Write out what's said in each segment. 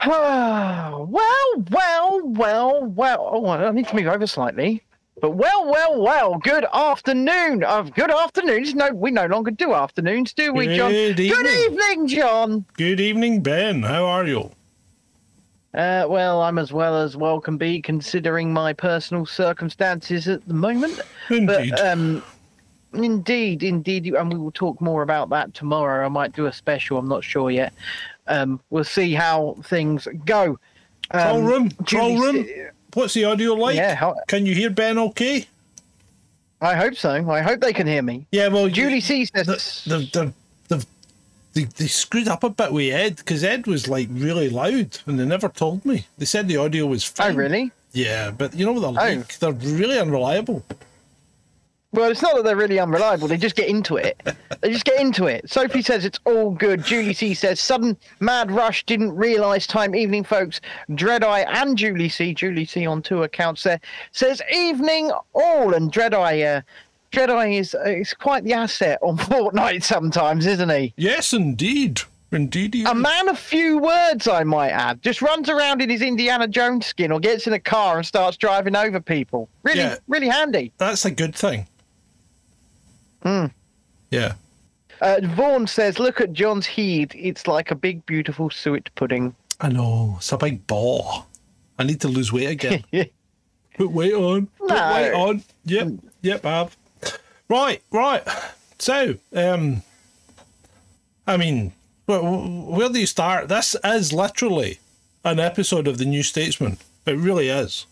well, well, well, well. Oh, I need to move over slightly. But well, well, well. Good afternoon. Uh, good afternoon. No, we no longer do afternoons, do we, John? Good Good evening. evening, John. Good evening, Ben. How are you? Uh, well, I'm as well as well can be, considering my personal circumstances at the moment. Indeed. But um, indeed, indeed, and we will talk more about that tomorrow. I might do a special. I'm not sure yet. Um, we'll see how things go. Troll Um, room. Troll Julie- room. What's the audio like? Yeah, how, Can you hear Ben okay? I hope so. I hope they can hear me. Yeah, well, Julie C says. the, the, the, the, they, they screwed up a bit with Ed because Ed was like really loud and they never told me. They said the audio was fine. oh, really? Yeah, but you know what they're Oh. like? They're really unreliable. Well, it's not that they're really unreliable. They just get into it. They just get into it. Sophie says it's all good. Julie C says sudden mad rush. Didn't realise time. Evening, folks. Dreadeye and Julie C. Julie C on two accounts there says evening all. And Dreadeye, uh, Dreadeye is uh, is quite the asset on Fortnite sometimes, isn't he? Yes, indeed. Indeed. he A is. man of few words, I might add. Just runs around in his Indiana Jones skin or gets in a car and starts driving over people. Really, Yeah. really handy. That's a good thing. Hmm. Yeah. Uh, Vaughan says, "Look at John's head. It's like a big, beautiful suet pudding." I know. It's a big ball. I need to lose weight again. Put weight on. Put weight on. Yep. Yep, I have. Right, right. So, um, I mean, where, where do you start? This is literally an episode of the New Statesman. It really is.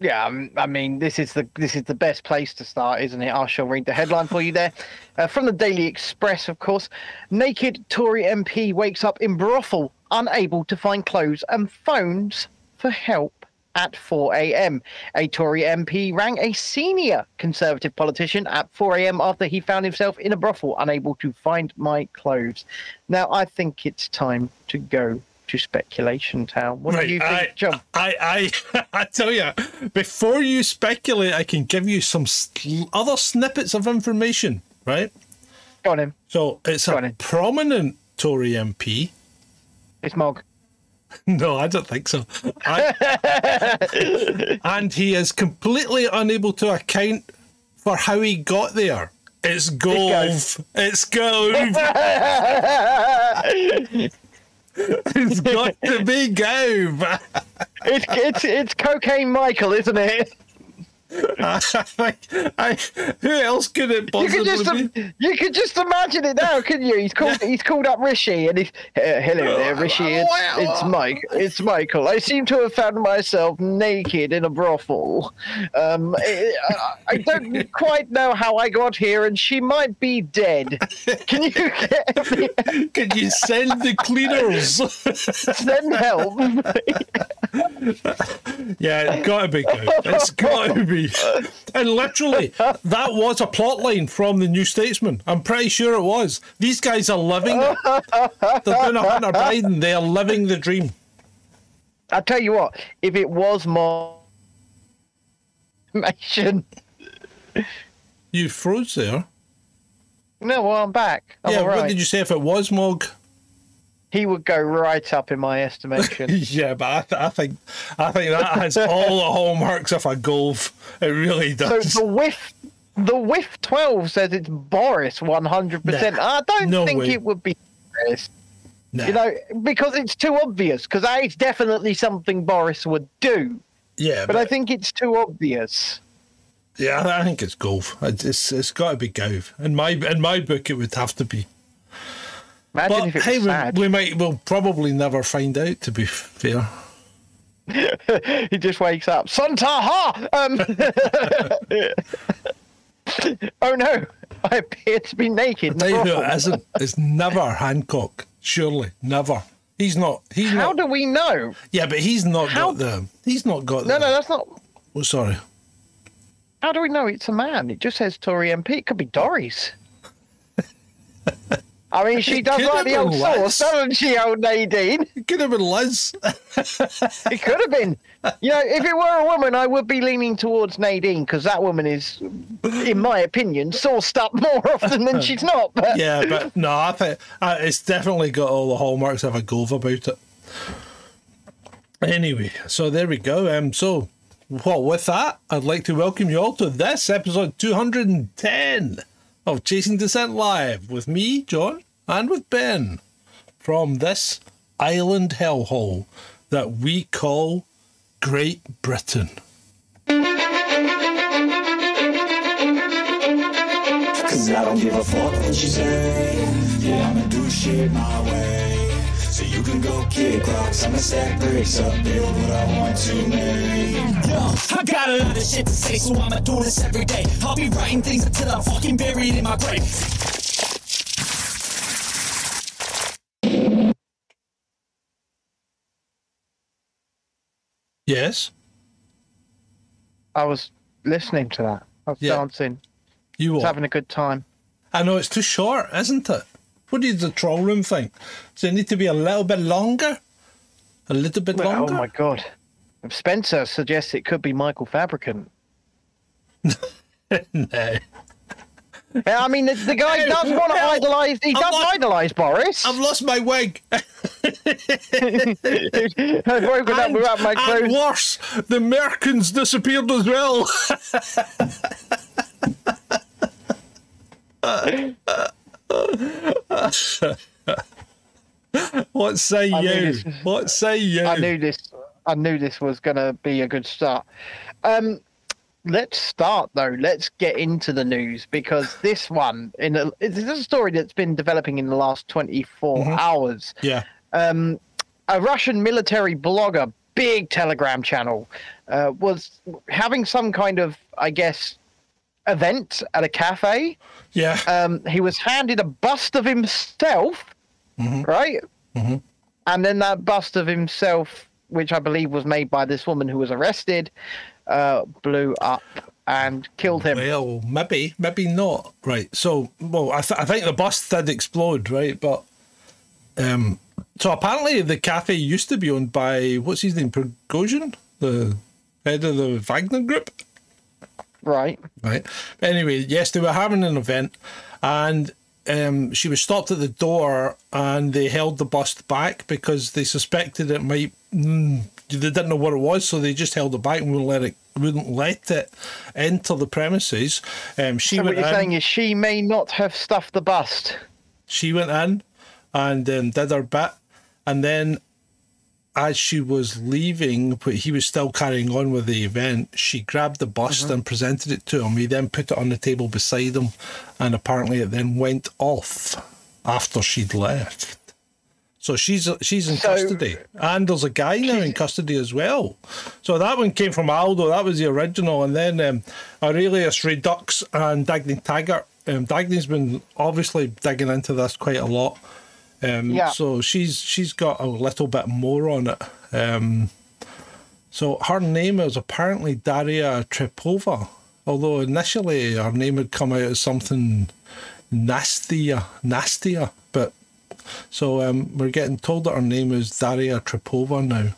Yeah, um, I mean, this is the this is the best place to start, isn't it? I shall read the headline for you there. Uh, from the Daily Express, of course. Naked Tory MP wakes up in brothel, unable to find clothes, and phones for help at 4 a.m. A Tory MP rang a senior Conservative politician at 4 a.m. after he found himself in a brothel, unable to find my clothes. Now, I think it's time to go to speculation town. What do you think, I, John? I, I, I tell you, before you speculate, I can give you some sl- other snippets of information, right? Go on him. So it's Go a prominent Tory MP. It's Mog. No, I don't think so. I- and he is completely unable to account for how he got there. It's Gove. It's Gove. it's got to be Gove. It's it's it's cocaine, Michael, isn't it? I, I, who else could it You possibly could just be? you could just imagine it now, couldn't you? He's called he's called up Rishi and he's uh, hello there, Rishi. It's it's Mike. It's Michael. I seem to have found myself naked in a brothel. Um, I, I don't quite know how I got here, and she might be dead. Can you get me, Can you send the cleaners? send help? Yeah, it's got to be good. It's got to be. And literally, that was a plot line from the New Statesman. I'm pretty sure it was. These guys are living it. They're doing a Hunter Biden. They are living the dream. I tell you what, if it was more information. You froze there. No, well, I'm back. I'm yeah, what did you say if it was Mog? He would go right up in my estimation. Yeah, but I, th- I think I think that has all the hallmarks of a Gove. It really so does. the whiff, the whiff twelve says it's Boris one hundred percent. I don't no think way. it would be Boris. Nah. You know, because it's too obvious. Because it's definitely something Boris would do, yeah, but I think it's too obvious. yeah, I think it's Gove. It's it's, it's got to be Gove. In my in my book, it would have to be. Imagine But if it hey, sad. we, we might we'll probably never find out. To be fair. he just wakes up. Santaha! Um, oh no, I appear to be naked. the Tell you who it isn't. It's never Hancock. Surely, never. He's not. He's How not. do we know? yeah, but he's not how- got the. He's not got. No, the, no, that's not. Oh, sorry. How do we know it's a man? It just says Tory MP. It could be Dorries. I mean, she does like the old sauce, doesn't she, old Nadine? It could have been Liz. It could have been. You know, if it were a woman, I would be leaning towards Nadine because that woman is, in my opinion, sauced up more often than she's not. But yeah, but no, I think uh, it's definitely got all the hallmarks of a Gove about it. Anyway, so there we go. Um, so, well, with that, I'd like to welcome you all to this episode 210 of Chasing Dissent Live with me, John, and with Ben from this island hellhole that we call Great Britain. Cause I don't give a fuck what you say. Yeah, I'ma do shit my way. So you can go kick rocks, I'ma stack bricks up, build what I want to make. Yo, I got a lot of shit to say, so I'ma do this every day. I'll be writing things until I'm fucking buried in my grave. Yes, I was listening to that. I was Yeah. dancing. you I was will. having a good time. I know it's too short, isn't it? What does the troll room think? Does it need to be a little bit longer? A little bit Oh longer? Oh my god. Spencer suggests it could be Michael Fabricant. no. I mean, the, the guy Hey, does want to hell, idolise. He I'm does not- idolise Boris. I've lost my wig. I've broken up and, without my and worse, the Merkins disappeared as well. what say I you? this What say you? I knew this. I knew this was going to be a good start. Um, let's start though. Let's get into the news because this one, in a, this is a story that's been developing in the last 24 Mm-hmm. hours. Yeah. um, a Russian military blogger, big Telegram channel, uh, was having some kind of, I guess, event at a cafe. Yeah. Um, he was handed a bust of himself, right? Mm-hmm. And then that bust of himself, which I believe was made by this woman who was arrested, uh, blew up and killed him. Well, maybe, maybe not. Right. So, well, I, th- I think the bust did explode, right? But, um, so apparently the cafe used to be owned by what's his name, Prigozhin, the head of the Wagner Group, Right. right? Anyway, yes, they were having an event, and um, she was stopped at the door, and they held the bust back because they suspected it might. Mm, they didn't know what it was, so they just held it back and wouldn't let it wouldn't let it enter the premises. Um, she So what you're in, saying is she may not have stuffed the bust. she went in and um, did her bit, and then as she was leaving, but he was still carrying on with the event, she grabbed the bust and presented it to him. He then put it on the table beside him, and apparently it then went off after she'd left. So she's she's in So- custody, and there's a guy now in custody as well. So that one came from Aldo. That was the original, and then um, Aurelius Redux and Dagny Taggart. Um, Dagny's been obviously digging into this quite a lot. Um, Yeah. So she's she's got a little bit more on it. Um, so her name is apparently Daria Trepova, although initially her name had come out as something nastier, nastier. But so um, we're getting told that her name is Daria Trepova now,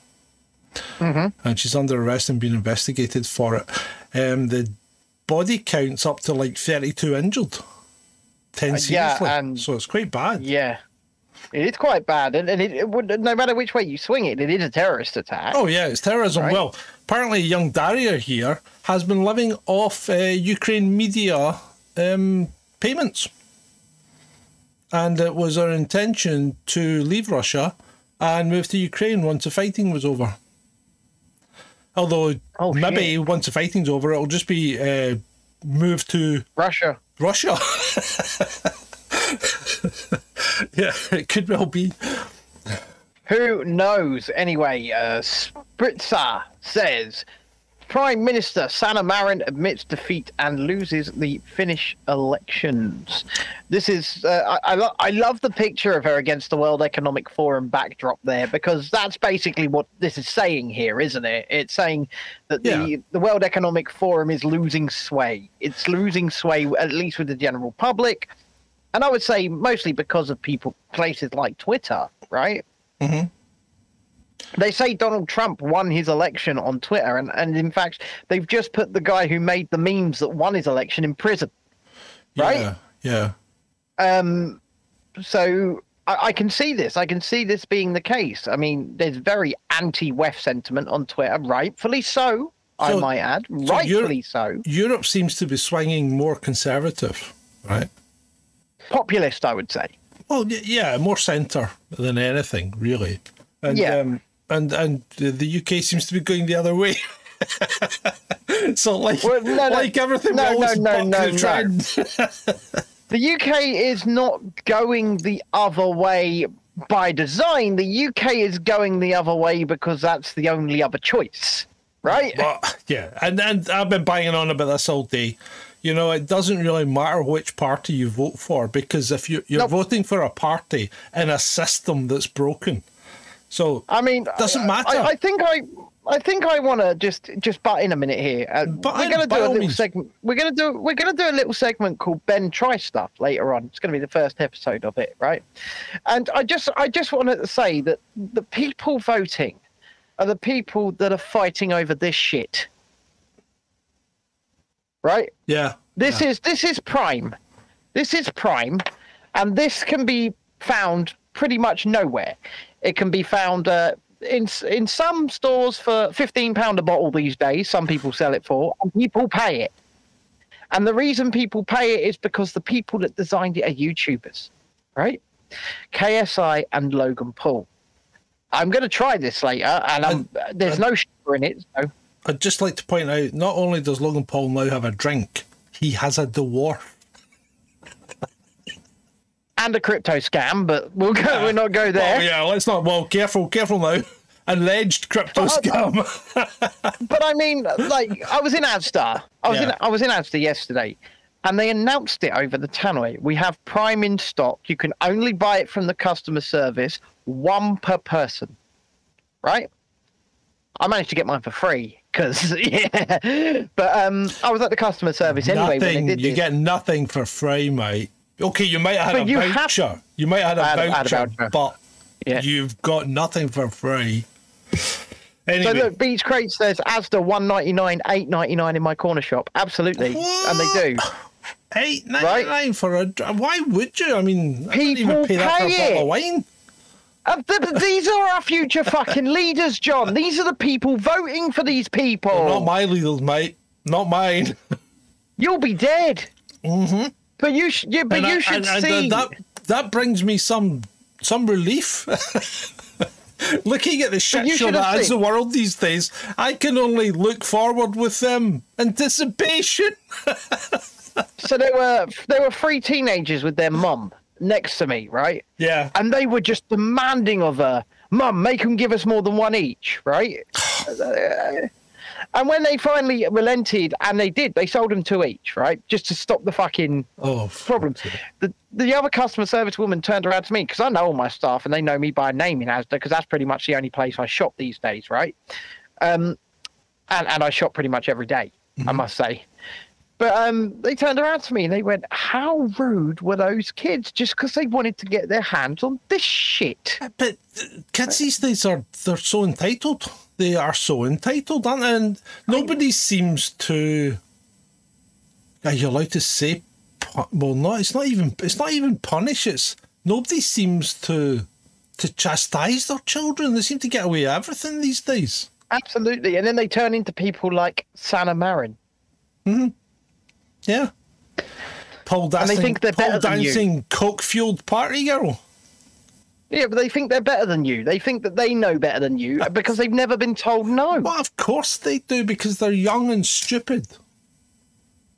mm-hmm. and she's under arrest and being investigated for it. Um, the body count's up to like thirty-two injured. Ten Uh, yeah, seriously, so it's quite bad. Yeah. It is quite bad, and, and it, it would no matter which way you swing it, it is a terrorist attack. Oh yeah, it's terrorism. Right. Well, apparently, young Daria here has been living off uh, Ukraine media um, payments, and it was her intention to leave Russia and move to Ukraine once the fighting was over. Although Oh, maybe shit. once the fighting's over, it'll just be uh, moved to Russia. Russia. yeah, it could well be. Who knows? Anyway, uh, Spritzer says Prime Minister Sanna Marin admits defeat and loses the Finnish elections. This is uh, I I, lo- I love the picture of her against the World Economic Forum backdrop there because that's basically what this is saying here, isn't it? It's saying that the the World Economic Forum is losing sway. It's losing sway at least with the general public, and I would say mostly because of people places like Twitter, right? they say Donald Trump won his election on Twitter, and, and in fact, they've just put the guy who made the memes that won his election in prison. Right? Yeah, yeah. Um, so I, I can see this. I can see this being the case. I mean, there's very anti-WEF sentiment on Twitter, rightfully so. I might add, so rightfully you're- so. Europe seems to be swinging more conservative, right? Populist, I would say. Well, yeah, more centre than anything, really. And, Yeah. Um, and and the- UK seems to be going the other way. so like Well, no, no. like everything, No, no, no, no, the no. trend. The UK is not going the other way by design. The UK is going the other way because that's the only other choice, right? But yeah, and and I've been banging on about this all day. You know, it doesn't really matter which party you vote for because if you you're Nope. voting for a party in a system that's broken, so I mean, Doesn't matter. I, I think I, I think I want to just just butt in a minute here. Uh, we're gonna do a little means. segment. We're gonna do we're gonna do a little segment called Ben Try Stuff later on. It's gonna be the first episode of it, right? And I just I just wanted to say that the people voting are the people that are fighting over this shit, right? yeah, This is this is prime. This is prime, and this can be found pretty much nowhere. It can be found uh, in in some stores for fifteen pound a bottle these days. Some people sell it for, and people pay it. And the reason people pay it is because the people that designed it are YouTubers, right? KSI and Logan Paul. I'm going to try this later, and I'm, there's no sugar in it. So. I'd just like to point out not only does Logan Paul now have a drink, he has a dwarf. and a crypto scam, but we'll go. We'll not go there. Oh yeah, let's not. Well, careful, careful now. Alleged crypto But- scam. But I mean, like, I was in Asda. I was in Yeah. I was in Asda yesterday, and they announced it over the tannoy. We have Prime in stock. You can only buy it from the customer service, one per person. Right? I managed to get mine for free because yeah. But um, I was at the customer service anyway nothing. You this. get nothing for free, mate. Okay, you might have had But a you have- voucher. You might have had a, had I had a voucher, voucher. but Yeah. you've got nothing for free. So Anyway, look, Beach Crate says Asda one ninety nine, eight ninety nine in my corner shop. Absolutely, and they do. eight ninety nine for a. Why would you? I mean, I wouldn't even People pay that for a pay bottle of wine. Uh, th- th- these are our future fucking leaders, John. These are the people voting for these people. Not my leaders, mate. Not mine. You'll be dead. Mm-hmm. But you, sh- you but And you I- should and- and see. that that brings me some some relief. Looking at the shit show that is the world these days, I can only look forward with um, anticipation. So there were there were three teenagers with their mum next to me, right? Yeah. And they were just demanding of her, "Mum, make them give us more than one each," right? and when they finally relented, and they did, they sold them two each, right? Just to stop the fucking Oh, problem. The the other customer service woman turned around to me because I know all my staff and they know me by name in Asda because that's pretty much the only place I shop these days, right? Um, and and I shop pretty much every day, I must say. But um, they turned around to me and they went, "How rude were those kids? Just because they wanted to get their hands on this shit." But uh, kids these days are they're so entitled. They are so entitled, aren't they? And nobody seems to. Are you allowed to say? Well, no. It's not even. It's not even punish. It's nobody seems to to chastise their children. They seem to get away with everything these days. Absolutely, and then they turn into people like Sanna Marin. Yeah. Paul they dancing, think they're Paul better dancing, coke fueled party girl. Yeah, but they think they're better than you. They think that they know better than you because they've never been told no. Well, of course they do because they're young and stupid.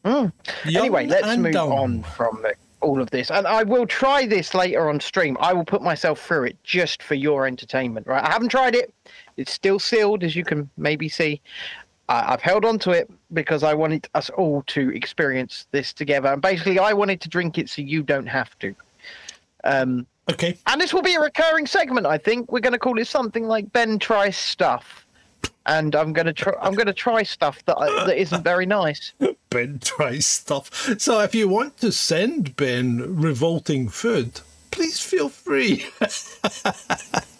Young Hmm. anyway, let's move dumb. on from all of this. And I will try this later on stream. I will put myself through it just for your entertainment, right? I haven't tried it. It's still sealed, as you can maybe see. I I've held on to it because I wanted us all to experience this together. And basically, I wanted to drink it so you don't have to. Um, Okay. and this will be a recurring segment, I think. We're going to call it something like Ben tries stuff. And I'm going to try. I'm going to try stuff that I, that isn't very nice. Ben tries stuff. So if you want to send Ben revolting food, please feel free.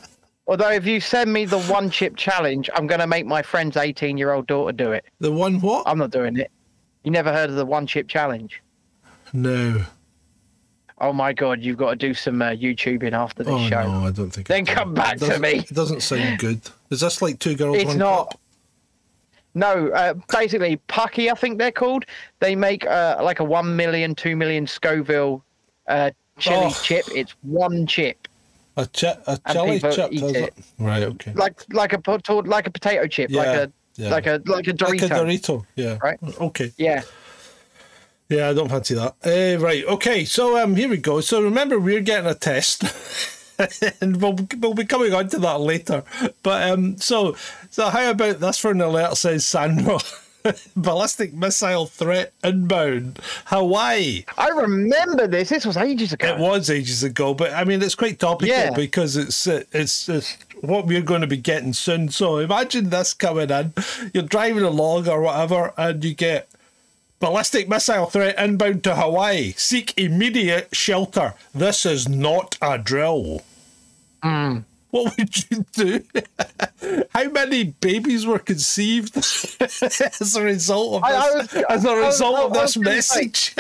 Although, if you send me the one chip challenge, I'm going to make my friend's 18 year old daughter do it. the one what? I'm not doing it. You never heard of the one chip challenge? no. Oh my god, you've got to do some uh, YouTubing after this Oh show. no, I don't think. Then come back to me. It doesn't sound good. Is this like two girls? It's one not. cup? No, uh, basically, Paqui, I think they're called. They make uh, like a 1 million, 2 million Scoville uh, chili Oh. chip. It's one chip. A chip, a chili chip. eat it. it? Right. Okay. Like like a pot- like a potato chip, like a yeah. like a like a Dorito. Like a Dorito. Yeah. Right. Okay. Yeah. Yeah, I don't fancy that. Uh, right. Okay. So um, here we go. So remember, we're getting a test. and we'll, we'll be coming on to that later. But um, so so how about this for an alert? Says Sandro, ballistic missile threat inbound, Hawaii. I remember this. This was ages ago. It was ages ago, but I mean, it's quite topical Yeah. because it's uh, it's it's what we're going to be getting soon. So imagine this coming in. You're driving along or whatever, and you get ballistic missile threat inbound to Hawaii. Seek immediate shelter. This is not a drill. Hmm. What would you do? How many babies were conceived as a result of I- I this? was- as a result I of this gonna say- message?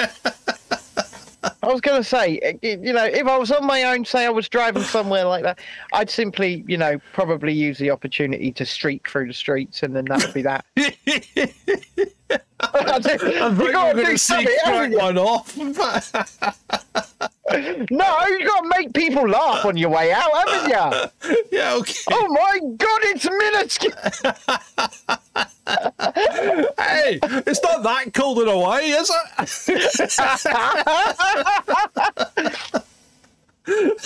I was going to say, eh, you know, if I was on my own, say I was driving somewhere like that, I'd simply, you know, probably use the opportunity to streak through the streets, and then that would be that. I thought you you were got to going do to something, crack one off. No, you got to make people laugh on your way out, haven't you? yeah, okay. Oh my God, it's minuscule. Hey, it's not that cold in Hawaii, is it?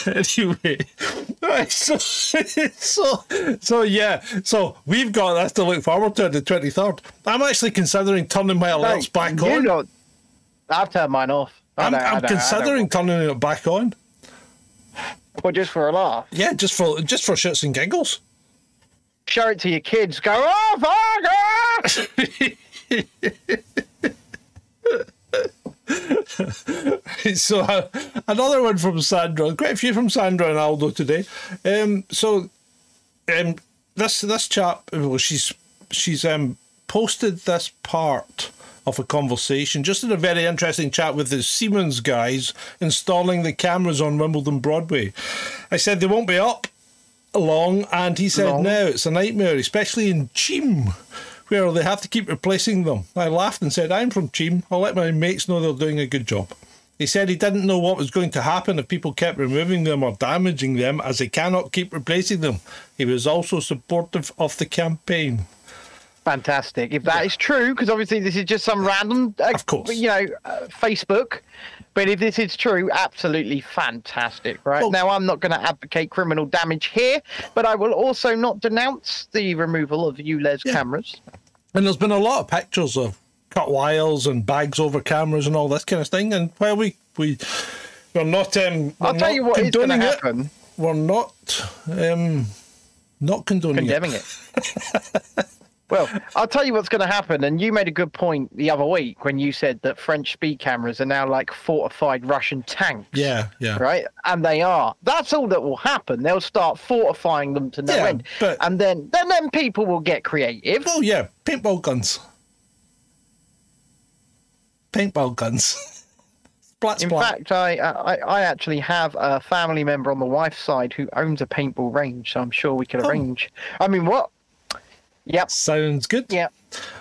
Anyway, right, so, so, so yeah, so we've got this to look forward to the 23rd. I'm actually considering turning my alerts back on. Don't, I've turned mine off. I I'm, I'm considering turning it back on. Well, just for a laugh. Yeah, just for just for shits and giggles. Show it to your kids. Go, oh, fuck! so uh, another one from Sandra. Quite a few from Sandra and Aldo today. Um, so um, this this chap, well, she's she's um posted this part of a conversation, just in a very interesting chat with the Siemens guys installing the cameras on Wimbledon Broadway. I said they won't be up long, and he said Long. no, it's a nightmare, especially in Cheam. Where they have to keep replacing them. I laughed and said, I'm from Cheam. I'll let my mates know they're doing a good job. He said he didn't know what was going to happen if people kept removing them or damaging them, as they cannot keep replacing them. He was also supportive of the campaign. Fantastic. If that is true, because obviously this is just some random, uh, Of course. you know, uh, Facebook. But if this is true, absolutely fantastic, right? Well- now, I'm not going to advocate criminal damage here, but I will also not denounce the removal of ULEZ cameras. And there's been a lot of pictures of cut wires and bags over cameras and all this kind of thing. And while we we we're not um, we're I'll tell you what is going to condoning it, happen. we're not um, not condoning condemning it. it. well, I'll tell you what's going to happen, and you made a good point the other week when you said that French speed cameras are now like fortified Russian tanks. Yeah, yeah. Right, and they are. That's all that will happen. They'll start fortifying them to no Yeah, end, but- and then then then people will get creative. Oh yeah, paintball guns. Paintball guns. splat In splat. fact, I, I I actually have a family member on the wife's side who owns a paintball range, so I'm sure we could Oh. arrange. I mean, what? Yep. Sounds good. Yeah.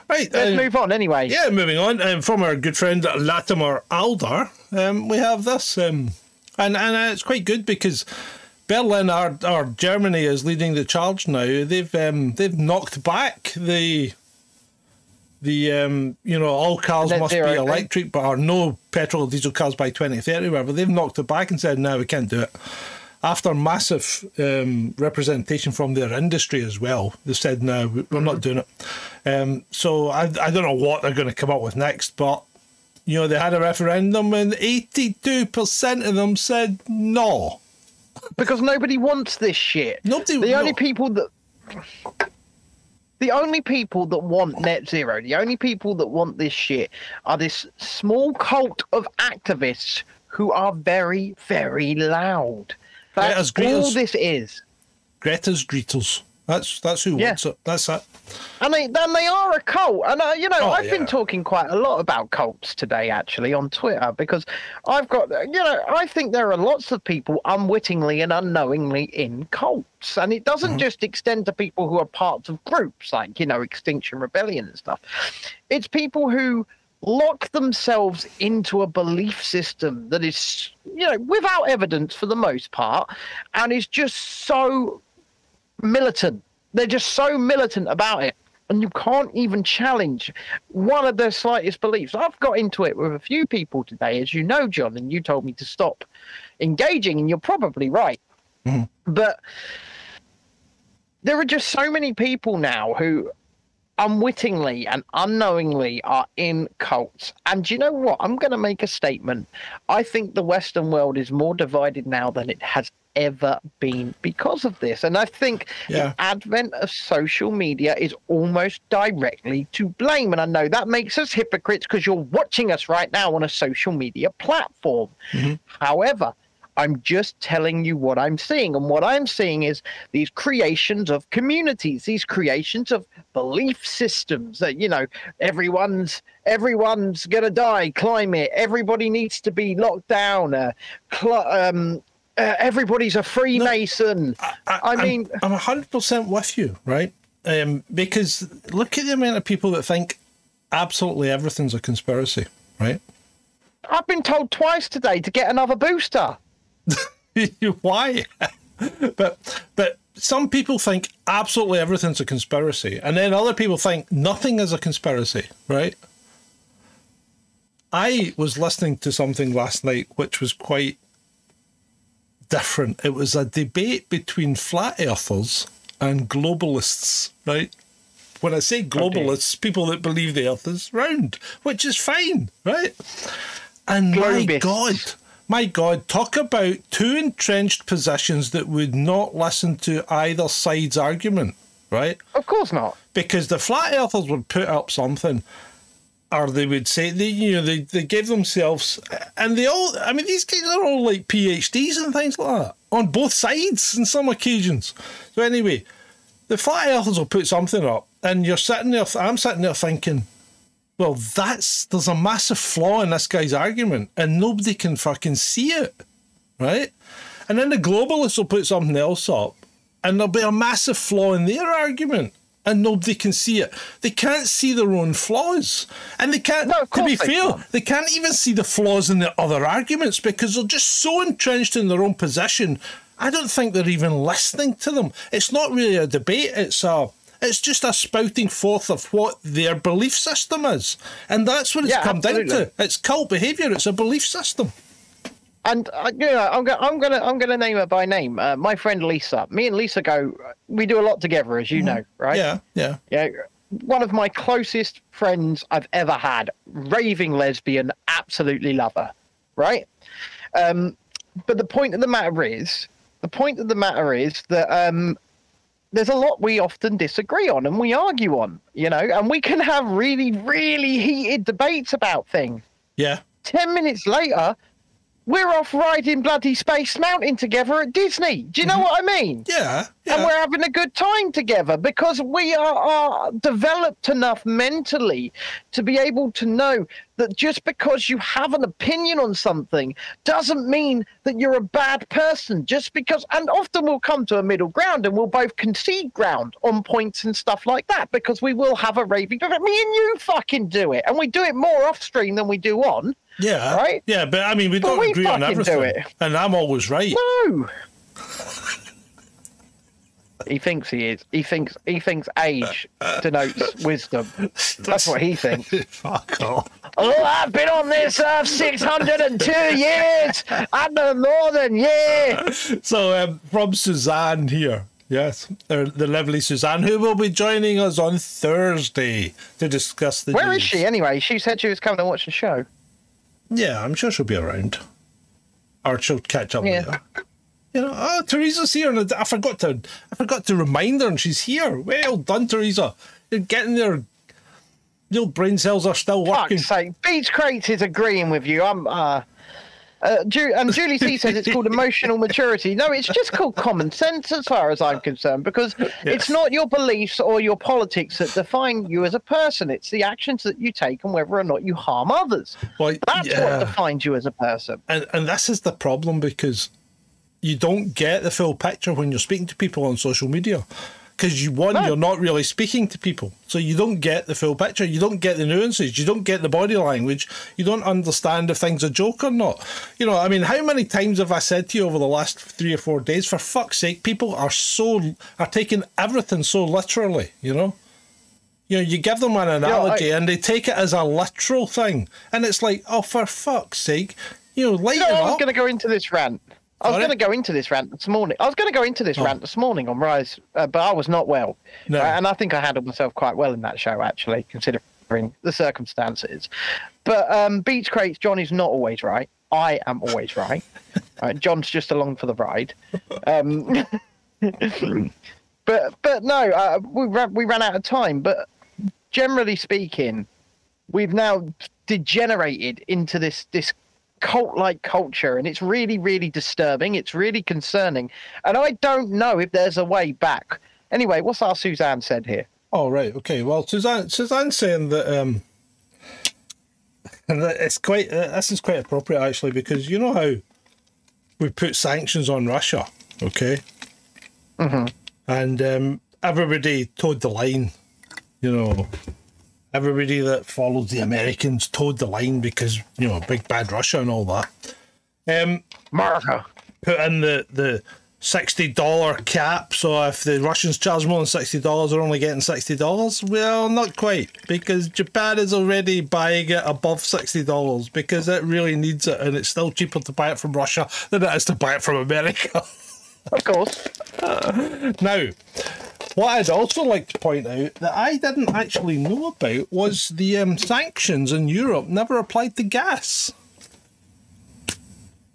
Right. Let's um, move on anyway. Yeah, moving on. Um, from our good friend Latimer Alder, um, we have this, um, and and uh, it's quite good because Berlin, or, our Germany, is leading the charge now. They've um, they've knocked back the the um, you know all cars must be electric, but are no petrol or diesel cars by twenty thirty. Whatever they've knocked it back and said, no, we can't do it. After massive um, representation from their industry as well, they said, no, we- we're not doing it. Um, so I, I don't know what they're going to come up with next, but you know they had a referendum and eighty two percent of them said no. because nobody wants this shit. Nobody- The only people that. The only people that want net zero, the only people that want this shit are this small cult of activists who are very, very loud. Greta's That's all this is. Greta's greeters. That's that's who Yeah. wants it. That's it. And they, and they are a cult. And, you know, Oh, I've yeah. been talking quite a lot about cults today, actually, on Twitter, because I've got, you know, I think there are lots of people unwittingly and unknowingly in cults. And it doesn't mm-hmm. just extend to people who are parts of groups like, you know, Extinction Rebellion and stuff. It's people who lock themselves into a belief system that is, you know, without evidence for the most part, and is just so militant. They're just so militant about it. And you can't even challenge one of their slightest beliefs. I've got into it with a few people today, as you know, John, and you told me to stop engaging, and you're probably right. Mm-hmm. But there are just so many people now who unwittingly and unknowingly are in cults. And you know what? I'm going to make a statement. I think the Western world is more divided now than it has ever been because of this. And I think Yeah. the advent of social media is almost directly to blame. And I know that makes us hypocrites because you're watching us right now on a social media platform. Mm-hmm. However, I'm just telling you what I'm seeing. And what I'm seeing is these creations of communities, these creations of belief systems that, you know, everyone's everyone's gonna die, climate, everybody needs to be locked down, uh, cl- um, uh, everybody's a Freemason. I, I'm- mean, I'm hundred percent with you, right? Um, because look at the amount of people that think absolutely everything's a conspiracy, right? I've been told twice today to get another booster. Why? but but some people think absolutely everything's a conspiracy, and then other people think nothing is a conspiracy, right? I was listening to something last night which was quite different. It was a debate between flat earthers and globalists, right? When I say globalists, people that believe the earth is round, which is fine, right? And my God, my God, talk about two entrenched positions that would not listen to either side's argument, right? Of course not. Because the flat earthers would put up something, or they would say they, you know, they, they give themselves, and they all, I mean, these guys are all like PhDs and things like that on both sides in some occasions. So anyway, the flat earthers will put something up, and you're sitting there, I'm sitting there thinking, well, that's there's a massive flaw in this guy's argument, and nobody can fucking see it, right? And then the globalists will put something else up, and there'll be a massive flaw in their argument, and nobody can see it. They can't see their own flaws, and they can't. No, to be they fair, can't. they can't even see the flaws in the other arguments because they're just so entrenched in their own position. I don't think they're even listening to them. It's not really a debate. It's a it's just a spouting forth of what their belief system is, and that's what it's Yeah, come down to. It's cult behaviour. It's a belief system. And uh, you know, I'm gonna, I'm gonna, I'm gonna name her by name. Uh, my friend Lisa. Me and Lisa go. We do a lot together, as you know, right? Yeah, yeah. Yeah. One of my closest friends I've ever had. Raving lesbian. Absolutely love her. Right. Um, but the point of the matter is, the point of the matter is that um, there's a lot we often disagree on and we argue on. You know, and we can have really, really heated debates about things. Yeah. 10 minutes later, we're off riding bloody Space Mountain together at Disney. Do you know mm-hmm. what I mean? Yeah. And we're having a good time together because we are, are developed enough mentally to be able to know that just because you have an opinion on something doesn't mean that you're a bad person. Just because, and often we'll come to a middle ground and we'll both concede ground on points and stuff like that because we will have a raving. Me and you fucking do it, and we do it more off stream than we do on. Yeah. Right? Yeah, but I mean, we But don't we agree on everything. And I'm always right. No. He thinks he is. He thinks he thinks age denotes wisdom. That's what he thinks. Fuck off. Oh, I've been on this earth 602 years. I know more than you. So, um, from Suzanne here. Yes, the, the lovely Suzanne, who will be joining us on Thursday to discuss the Where is news. she anyway? She said she was coming to watch the show. Yeah, I'm sure she'll be around. Or she'll catch up Yeah. later. You know, oh, Teresa's here, and I forgot to, I forgot to remind her, and she's here. Well done, Teresa. You're getting there. Your brain cells are still working. Fuck's sake. Beach Crates is agreeing with you. I'm uh Uh, Ju- and Julie C says it's called emotional maturity. No, it's just called common sense as far as I'm concerned, because it's not your beliefs or your politics that define you as a person. It's the actions that you take and whether or not you harm others. Well, That's yeah. what defines you as a person. and and this is the problem because you don't get the full picture when you're speaking to people on social media because you one No. you're not really speaking to people. So you don't get the full picture. You don't get the nuances. You don't get the body language. You don't understand if things a joke or not. You know i mean how many times have i said to you over the last three or four days for fuck's sake people are so are taking everything so literally you know? You know, you give them an analogy and they take it as a literal thing. And it's like, oh, for fuck's sake, you know, lighten You know, I was going to go into this rant. I was going to go into this rant this morning. I was going to go into this Oh. rant this morning on Rise, uh, but I was not well. No. Uh, and I think I handled myself quite well in that show, actually, considering the circumstances. But um, Beach Crates, John is not always right. I am always right. uh, John's just along for the ride. Um, but but no, uh, we ran, we ran out of time. But generally speaking, we've now degenerated into this this cult like culture and it's really really disturbing it's really concerning and i don't know if there's a way back anyway what's our suzanne said here Oh right, okay. Well, Suzanne, Suzanne's saying that um, and that it's quite. Uh, this is quite appropriate actually because you know how we put sanctions on Russia, okay? Mm-hmm. And um, everybody towed the line, you know. Everybody that followed the Americans towed the line because you know big bad Russia and all that. Um, america put in the the sixty dollar cap. So if the Russians charge more than sixty dollars, they're only getting sixty dollars. Well, not quite, because Japan is already buying it above sixty dollars because it really needs it, and it's still cheaper to buy it from Russia than it is to buy it from America. of course now, what I'd also like to point out that I didn't actually know about was the um, sanctions in Europe never applied to gas.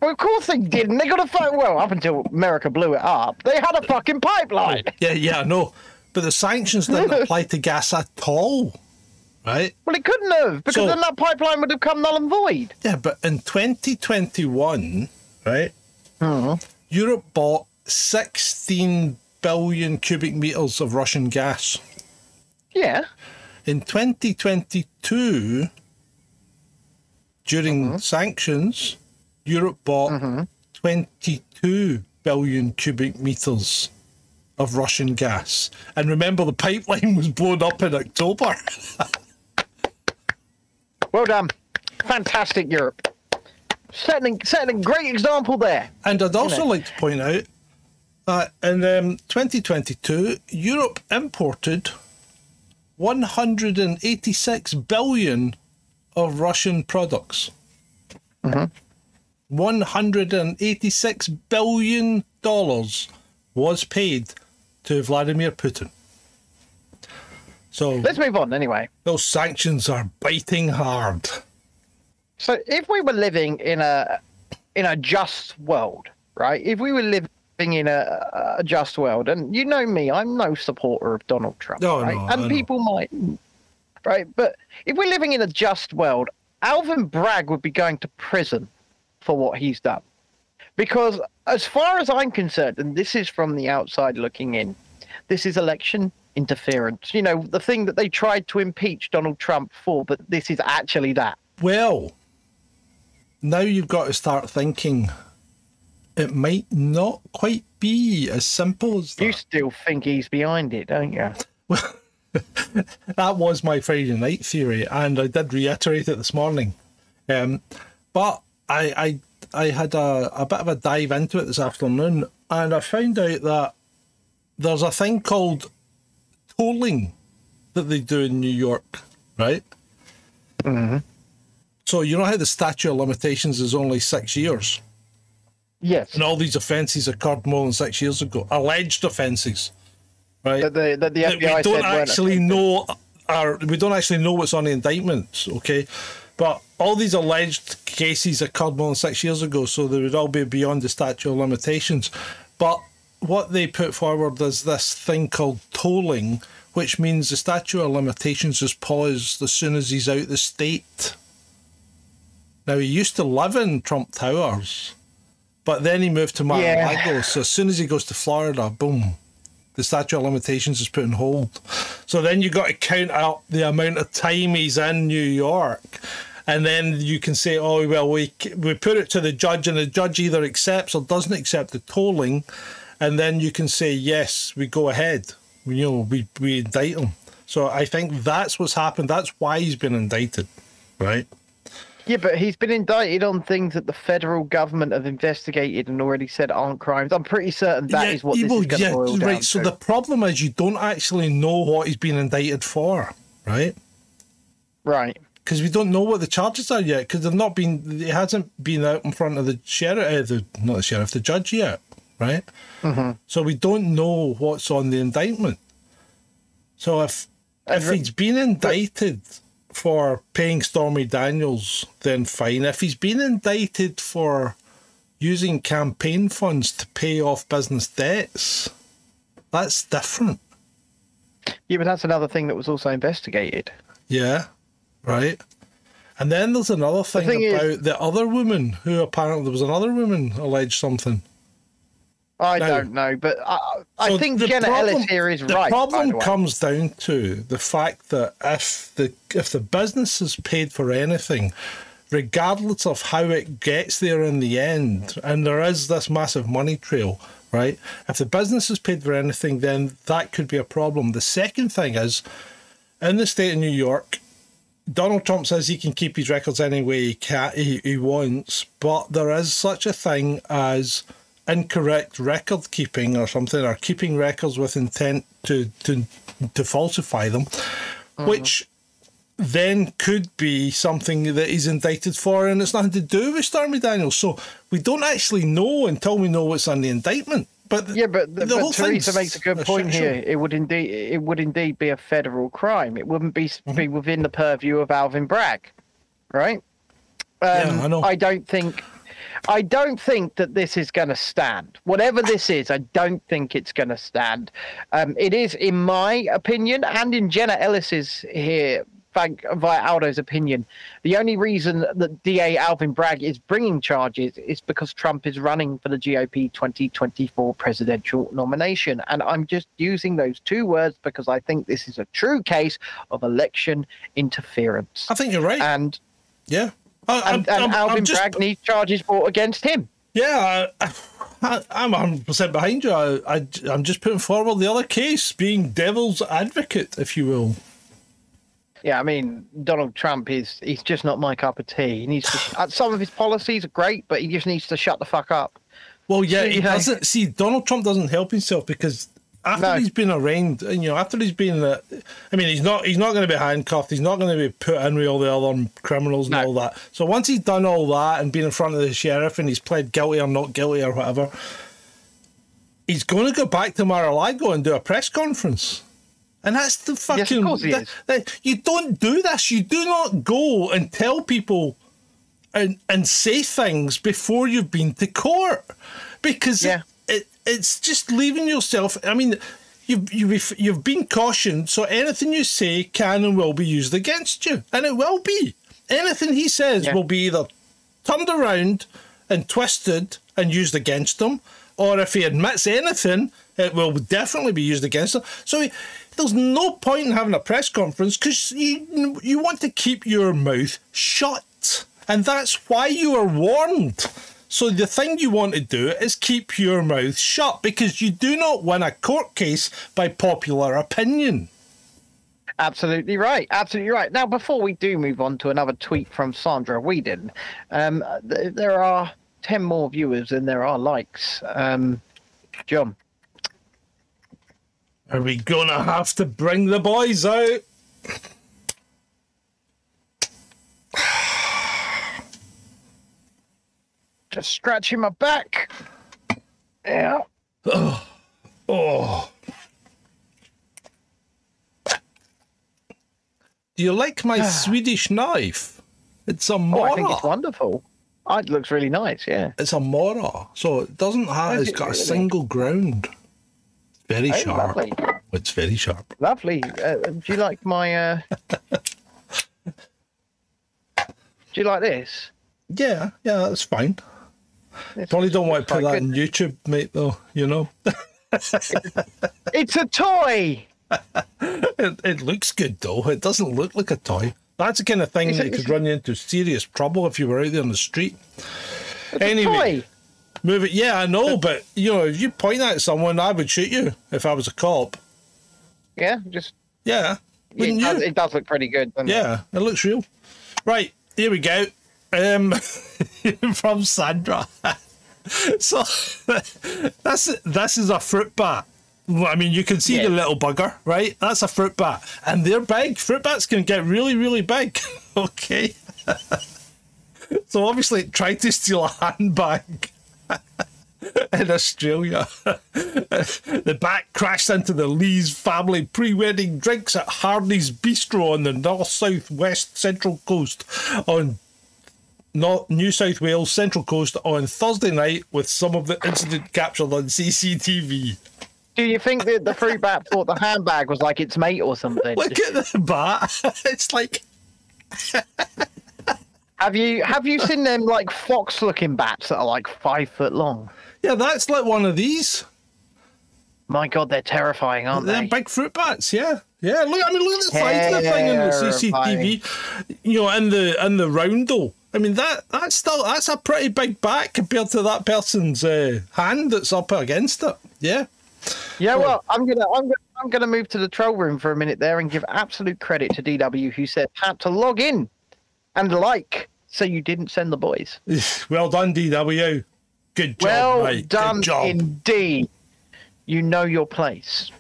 well, of course they didn't they got a fuck well up until america blew it up they had a fucking pipeline Yeah, yeah, I know. But the sanctions didn't apply to gas at all, right? well it couldn't have because So- then that pipeline would have come null and void Yeah, but in 2021, right, Europe bought 16 billion cubic meters of Russian gas. yeah. In 2022, during uh-huh. sanctions, Europe bought uh-huh. 22 billion cubic meters of Russian gas. And remember, the pipeline was blown up in October. well done. Fantastic europe. Setting setting a great example there. And I'd also like to point out that in um, 2022, Europe imported 186 billion of Russian products. 186 billion dollars was paid to Vladimir Putin. So let's move on anyway those sanctions are biting hard. So if we were living in a in a just world, right? If we were living in a, a just world, and you know me, I'm no supporter of Donald Trump, No, right? no, and people might, right? But if we're living in a just world, Alvin Bragg would be going to prison for what he's done, because as far as I'm concerned, and this is from the outside looking in, this is election interference. You know, the thing that they tried to impeach Donald Trump for, but this is actually that. Well, now you've got to start thinking it might not quite be as simple as that. You still think he's behind it, don't you? Well, that was my Friday night theory, and I did reiterate it this morning. Um, but I, I, I had a, a bit of a dive into it this afternoon, and I found out that there's a thing called tolling that they do in New York, right? Mm-hmm. So you know how the statute of limitations is only six years, Yes. and all these offences occurred more than six years ago, alleged offences, right? That the, that the that we don't actually know are we don't actually know what's on the indictments, okay? But all these alleged cases occurred more than six years ago, so they would all be beyond the statute of limitations. But what they put forward is this thing called tolling, which means the statute of limitations is paused as soon as he's out the state. Now, he used to live in Trump Towers, but then he moved to Mar-a-Lago. Yeah. So as soon as he goes to Florida, boom, the statute of limitations is put on hold. So then you got to count up the amount of time he's in New York. And then you can say, oh, well, we, we put it to the judge, and the judge either accepts or doesn't accept the tolling. And then you can say, yes, we go ahead. You know, we, we indict him. So I think that's what's happened. That's why he's been indicted, right? Yeah, but he's been indicted on things that the federal government have investigated and already said aren't crimes. I'm pretty certain that is what this well, is going to boil down right. So to. the problem is you don't actually know what he's been indicted for, right? Right. Because we don't know what the charges are yet. Because they've not been, it hasn't been out in front of the sheriff, uh, the not the sheriff, the judge yet, right? Mm-hmm. So we don't know what's on the indictment. So if if he's been indicted for paying Stormy Daniels, then fine. If he's been indicted for using campaign funds to pay off business debts, that's different. Yeah, but that's another thing that was also investigated. Yeah, right. And then there's another thing, thing is- about the other woman who apparently there was another woman alleged something. I No. don't know, but I, I So think Jenna problem- Ellis here is the right. problem the way. comes down to the fact that if the if the business is paid for anything, regardless of how it gets there in the end, and there is this massive money trail, right? If the business is paid for anything, then that could be a problem. The second thing is, in the state of New York, Donald Trump says he can keep his records any way he, can, he, he wants, but there is such a thing as incorrect record keeping or something, or keeping records with intent to to, to falsify them, which then could be something that he's indicted for, and it's nothing to do with Stormy Daniels. So we don't actually know until we know what's on the indictment. But Yeah, but, the but whole Teresa makes a good point here. It would indeed it would indeed be a federal crime. It wouldn't be Mm-hmm. be within the purview of Alvin Bragg, right? Um, Yeah, I know. I don't think I don't think that this is going to stand. Whatever this is, I don't think it's going to stand. Um, it is, in my opinion, and in Jenna Ellis's here, thank via Aldo's opinion, the only reason that DA Alvin Bragg is bringing charges is because Trump is running for the GOP 2024 presidential nomination. And I'm just using those two words because I think this is a true case of election interference. I think you're right. And yeah. I, and, I'm- and I'm- I'm Alvin just- Bragg needs charges brought against him. Yeah, I, I, I'm 100% behind you. I, I, I'm just putting forward the other case, being devil's advocate, if you will. Yeah, I mean Donald Trump is he's just not my cup of tea. He needs to. uh, some of his policies are great, but he just needs to shut the fuck up. Well, yeah, he doesn't. See, Donald Trump doesn't help himself because after No. he's been arraigned, and you know, after he's been, uh, I mean, he's not, he's not going to be handcuffed. He's not going to be put in with all the other criminals and No. all that. So once he's done all that and been in front of the sheriff and he's pled guilty or not guilty or whatever, he's going to go back to Mar-a-Lago and do a press conference. And that's the fucking. course he that- is. that- you don't do this. You do not go and tell people and and say things before you've been to court because Yeah. It, it's just leaving yourself. I mean, you've you've you've been cautioned, so anything you say can and will be used against you, and it will be. Anything he says Yeah. will be either turned around and twisted and used against him, or if he admits anything, it will definitely be used against him. So he, there's no point in having a press conference because you you want to keep your mouth shut, and that's why you are warned. So the thing you want to do is keep your mouth shut because you do not win a court case by popular opinion. Absolutely right. Absolutely right. Now, before we do move on to another tweet from Sandra Whedon, um, th- there are 10 more viewers than there are likes. Um, John. Are we gonna have to bring the boys out? Just scratching my back. Yeah. Oh. oh. Do you like my Swedish knife? It's a mora. Oh. I think it's wonderful. Oh, it looks really nice. Yeah. It's a mora, so it doesn't have. It's it got a single ground. It's very Oh, sharp. lovely. It's very sharp. Lovely. Uh, do you like my? Uh... do you like this? Yeah, yeah, that's fine. Probably don't want to put that on YouTube, mate. Though you know, it's a toy. it, it looks good though. It doesn't look like a toy. That's the kind of thing It's a- that could run you into serious trouble if you were out there on the street. Anyway. a. Move it. Yeah, I know, but you know, if you point that at someone, I would shoot you if I was a cop. Yeah, just Yeah, it does, it does look pretty good. doesn't it? Yeah, it looks real. Right, here we go. Um, from Sandra. so that's this is a fruit bat. I mean, you can see Yeah. the little bugger, right? That's a fruit bat, and they're big. Fruit bats can get really, really big. okay. so obviously, it tried to steal a handbag in Australia. the bat crashed into the Lee's family pre-wedding drinks at Harney's Bistro on the north south west central coast on New South Wales Central Coast on Thursday night with some of the incident captured on CCTV. Do you think that the fruit bat thought the handbag was like its mate or something? Look at the bat. It's like Have you have you seen them like fox looking bats that are like five foot long? yeah, that's like one of these. My god, they're terrifying, aren't They're they? big fruit bats, yeah. Yeah, look I mean look at the size of the thing in the CCTV. You know, in the and the roundel. I mean that that's still that's a pretty big bat compared to that person's uh, hand that's up against it. Yeah. Yeah, well, I'm gonna I'm gonna I'm gonna move to the troll room for a minute there and give absolute credit to DW who said had to log in and like so you didn't send the boys. Well done, DW. Good job, well mate. done Good job. indeed. You know your place.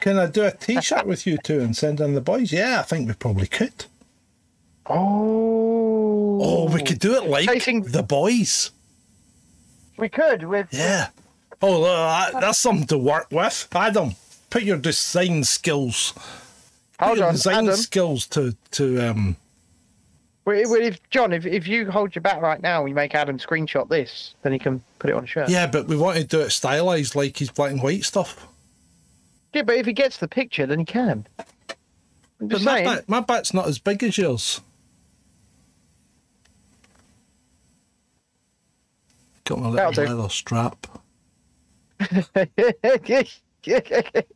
Can I do a T-shirt with you two and send in the boys? Yeah, I think we probably could. Oh, Oh, we could do it like the boys. we could with Yeah. Oh, that- that's something to work with. Adam, put your design skills. Put hold your on, design Adam. skills to to um. Well, if- well, if John, if, if you hold your bat right now, we make Adam screenshot this, then he can put it on a shirt. Yeah, but we want to do it stylized like his black and white stuff. Yeah, but if he gets the picture, then he can. I'm But my bat, my bat's not as big as yours. Got my little leather strap. So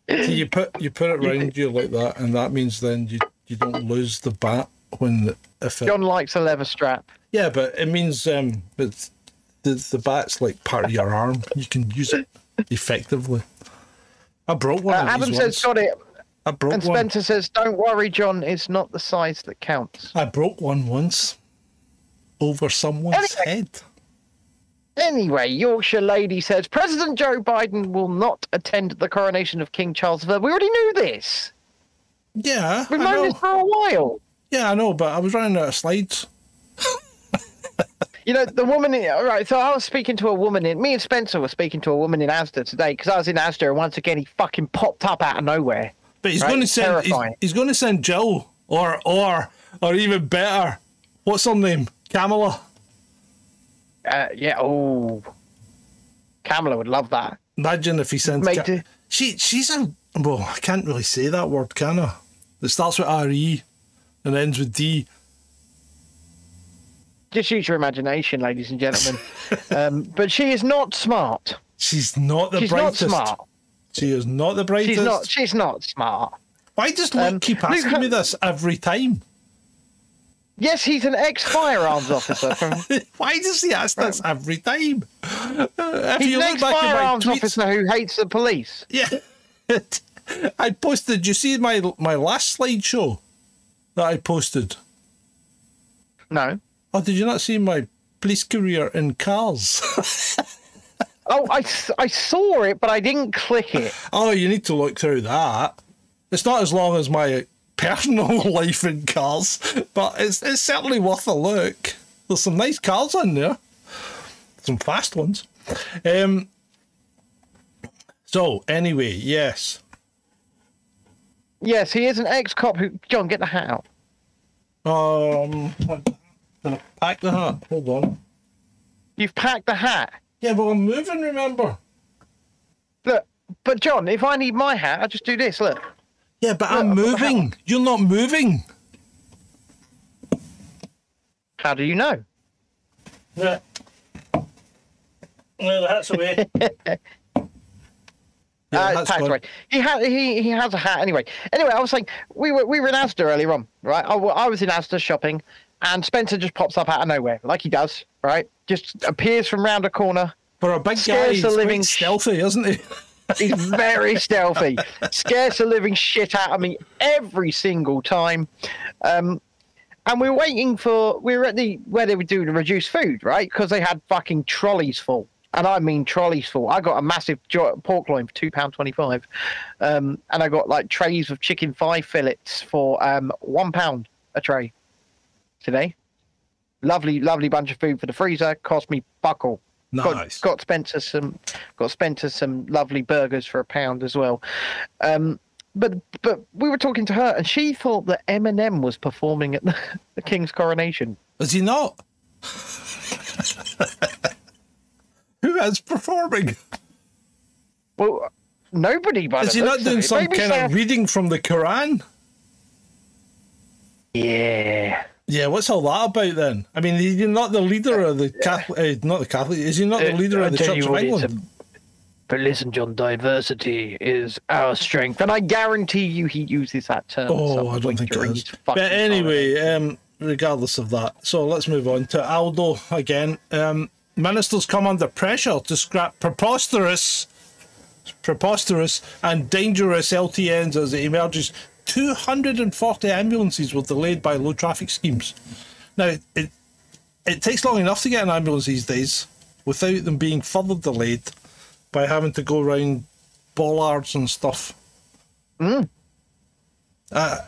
you put you put it round you like that, and that means then you you don't lose the bat when if it, John likes a leather strap. yeah, but it means um it's the the bat's like part of your arm. You can use it effectively. I broke one Uh, of Adam these says once. got it, I broke and one. Spencer says, "Don't worry, John. It's not the size that counts." I broke one once over someone's Anyway. head. Anyway, Yorkshire lady says President Joe Biden will not attend the coronation of King Charles III. We already knew this. Yeah, We've known know. this for a while. Yeah, I know, but I was running out of slides. You know, the woman. In, all right, so I was speaking to a woman in. Me and Spencer were speaking to a woman in Asda today because I was in Asda, and once again he fucking popped up out of nowhere. But he's Right, going to send. He's, he's going to send Jill, or or or even better. What's her name? Kamala. Uh, yeah. Oh, Kamala would love that. Imagine if he sent. Mate, Ka- do- she she's a well. I can't really say that word, can I? It starts with R E, and ends with D. Just use your imagination, ladies and gentlemen. um, but she is not smart. She's not the She's not brightest. smart. She is not the brightest. She's not. She's not smart. Why does Luke um, keep asking ha- me this every time? Yes, he's an ex-firearms officer from. Why does he ask this every time? Uh, if He's you an look back at my ex-firearms tweets, officer who hates the police. Yeah. I posted. You see my my last slideshow that I posted? No. Oh, did you not see my police career in cars? Oh, I, I saw it, but I didn't click it. oh, you need to look through that. It's not as long as my personal life in cars, but it's it's certainly worth a look. There's some nice cars in there, some fast ones. Um. So anyway, yes. Yes, he is an ex-cop who. John, get the hat out. Um. I pack the hat? Hold on. You've packed the hat. Yeah, but I'm moving. Remember. Look, but John, if I need my hat, I just do this. Look. Yeah, but I'm Look, I've got the moving. You're not moving. How do you know? Yeah. Well, that's away. yeah, uh, that's tax gone. rate. He had he he has a hat anyway. Anyway, I was saying we were we were in Asda earlier on, right? I, I was in Asda shopping, and Spencer just pops up out of nowhere, like he does, right? Just appears from round a corner. For a big guy, he's the quite living stealthy, isn't he? He's very stealthy, scares the living shit out of me every single time. Um, and we're waiting for we were at the where they were doing the reduced food, right? Because they had fucking trolleys full, and I mean trolleys full. I got a massive pork loin for two pound twenty five, um, and I got like trays of chicken thigh fillets for um, one pound a tray today. Lovely, lovely bunch of food for the freezer. Cost me buckle. Nice. Got, got Spencer some got Spencer some lovely burgers for a pound as well. Um, but but we were talking to her and she thought that Eminem was performing at the, the King's coronation. Is he not? Who is performing? Well, nobody. By Is he not doing some kind of reading from the Quran? Yeah. Yeah, what's all that about then? I mean, he's not the leader of the Catholic, uh, not the Catholic. Is he not the leader Uh, of the Church of England? a- But listen, John, diversity is our strength, and I guarantee you, he uses that term. Oh, I don't think it is. But anyway, um, regardless of that, so let's move on to Aldo again. Um, ministers come under pressure to scrap preposterous, preposterous and dangerous LTNs as it emerges. 240 ambulances were delayed by low traffic schemes. Now, it it takes long enough to get an ambulance these days without them being further delayed by having to go around bollards and stuff. Uh,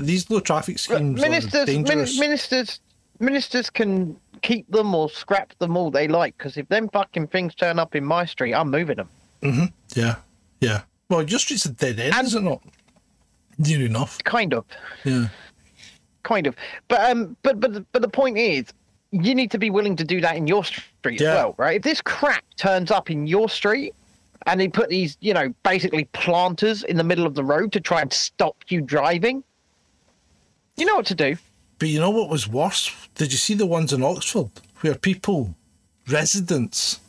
these low traffic schemes ministers, min- dangerous. ministers, ministers can keep them or scrap them all they like. Because if them fucking things turn up in my street, I'm moving them. Mhm. yeah, yeah. Well, your street's a dead end, And- is it not? Near enough. Kind of, Yeah. kind of. But um, but but but the point is, you need to be willing to do that in your street Yeah. as well, right? If this crap turns up in your street. And they put these, you know, basically planters in the middle of the road to try and stop you driving. You know what to do. But you know what was worse? Did you see the ones in Oxford where people, residents,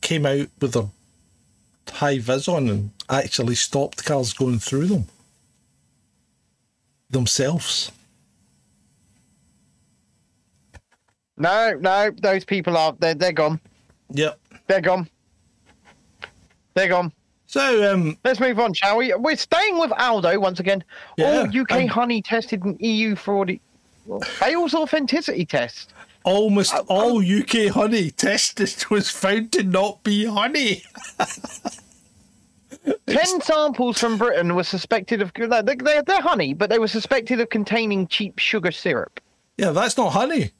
came out with their high vis on and actually stopped cars going through them themselves? No, no, those people are they're they're gone. Yep. They're gone. They're gone. So, um, Let's move on, shall we? We're staying with Aldo once again. Yeah, All UK um, honey tested in EU fraud fails authenticity test. almost all UK honey tested was found to not be honey. Ten samples from Britain were suspected of they're, they're, honey, but they were suspected of containing cheap sugar syrup. Yeah, that's not honey.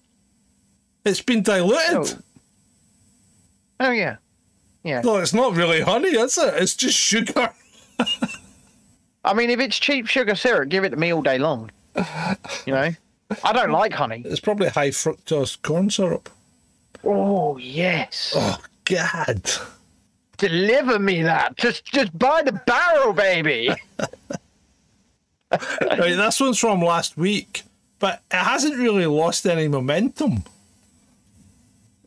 It's been diluted. Oh. Oh yeah, yeah. No, it's not really honey, is it? It's just sugar. I mean, if it's cheap sugar syrup, give it to me all day long. You know, I don't like honey. It's probably high fructose corn syrup. Oh yes, Oh, God. Deliver me that. Just just buy the barrel, baby. right, this one's from last week, but it hasn't really lost any momentum.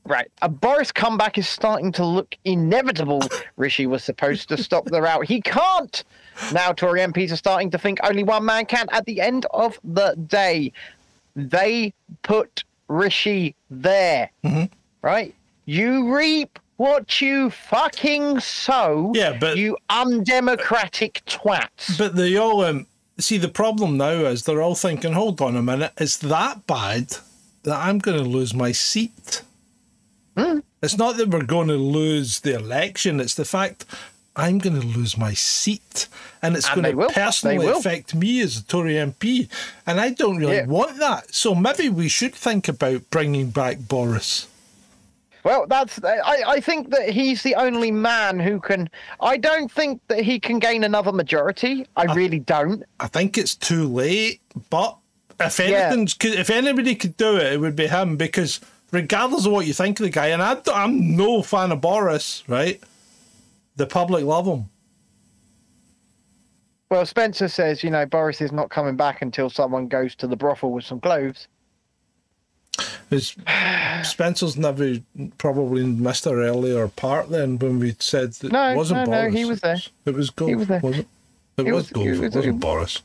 Right. A Boris comeback is starting to look inevitable. Rishi was supposed to stop the route. He can't. Now Tory MPs are starting to think only one man can. At the end of the day, they put Rishi there. Mm-hmm. Right? You reap what you fucking sow. Yeah, but- you undemocratic twats. But they all um, see the problem now is they're all thinking, hold on a minute, it's that bad that I'm going to lose my seat. Hmm. It's not that we're going to lose the election; it's the fact I'm going to lose my seat, and it's And going to will. Personally affect me as a Tory MP, and I don't really Yeah. want that. So maybe we should think about bringing back Boris. Well, that's. I, I think that he's the only man who can. I don't think that he can gain another majority. I really don't. I think it's too late, but if Yeah. if anybody could do it, it would be him because regardless of what you think of the guy, and I, am no fan of Boris, right? The public love him. Well, Spencer says, you know, Boris is not coming back until someone goes to the brothel with some clothes. It's, Spencer's never probably missed our earlier part then when we said that No, it wasn't no, no, Boris. he was there. It was Gove, was there. was it? It, It was, was- Gove, it was- wasn't it- Boris.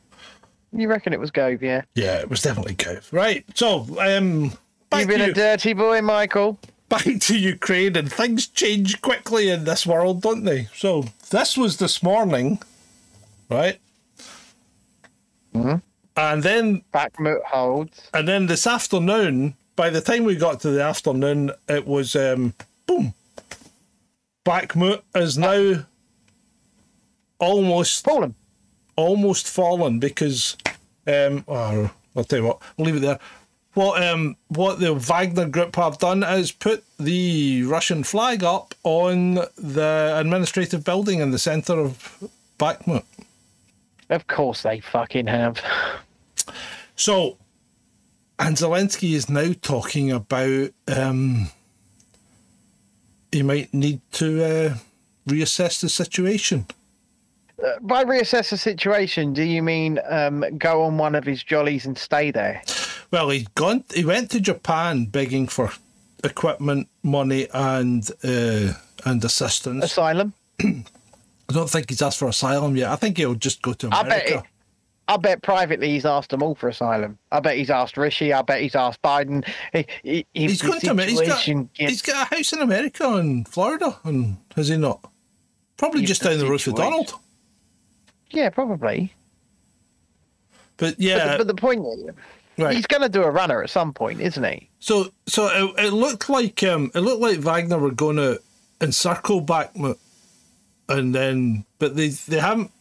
You reckon it was Gove, yeah? Yeah, it was definitely Gove. Right, so um, You've been a dirty boy, Michael. back to Ukraine, and things change quickly in this world, don't they? So this was this morning, right? Mm-hmm. And then back Bakhmut holds. And then this afternoon, by the time we got to the afternoon, it was um, boom. Bakhmut is now almost Fallen. almost fallen because um, oh, I'll tell you what, we'll leave it there. What um what the Wagner group have done is put the Russian flag up on the administrative building in the centre of Bakhmut. Of course they fucking have. So, and Zelensky is now talking about um, he might need to uh, reassess the situation. By reassess the situation, do you mean um, go on one of his jollies and stay there? Well, he's gone. He went to Japan begging for equipment, money, and uh, and assistance. Asylum? I don't think he's asked for asylum yet. I think he'll just go to I bet America. I bet privately he's asked them all for asylum. I bet he's asked Rishi. I bet he's asked Biden. He, he, he's going to. He's got, gets- he's got a house in America and Florida, and has he not? Probably just down the road for Donald. yeah, probably. But But, yeah, the, but the point is, right. he's going to do a runner at some point, isn't he? So, so it, it looked like um, it looked like Wagner were going to encircle Bakhmut, and then, but they they haven't.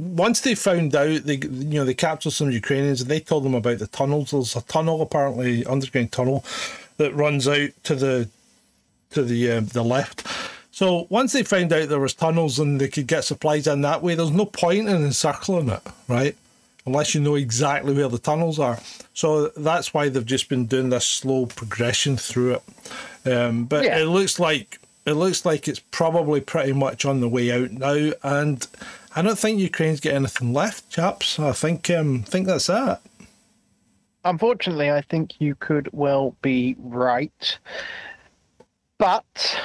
Once they found out, they you know they captured some Ukrainians, and they told them about the tunnels. There's a tunnel, apparently underground tunnel, that runs out to the to the um, the left. So once they found out there was tunnels and they could get supplies in that way, there's no point in encircling it, right? Unless you know exactly where the tunnels are. So that's why they've just been doing this slow progression through it. Um, but Yeah. it looks like it looks like it's probably pretty much on the way out now, and I don't think Ukraine's got anything left, chaps. I think um, think that's it. Unfortunately, I think you could well be right. But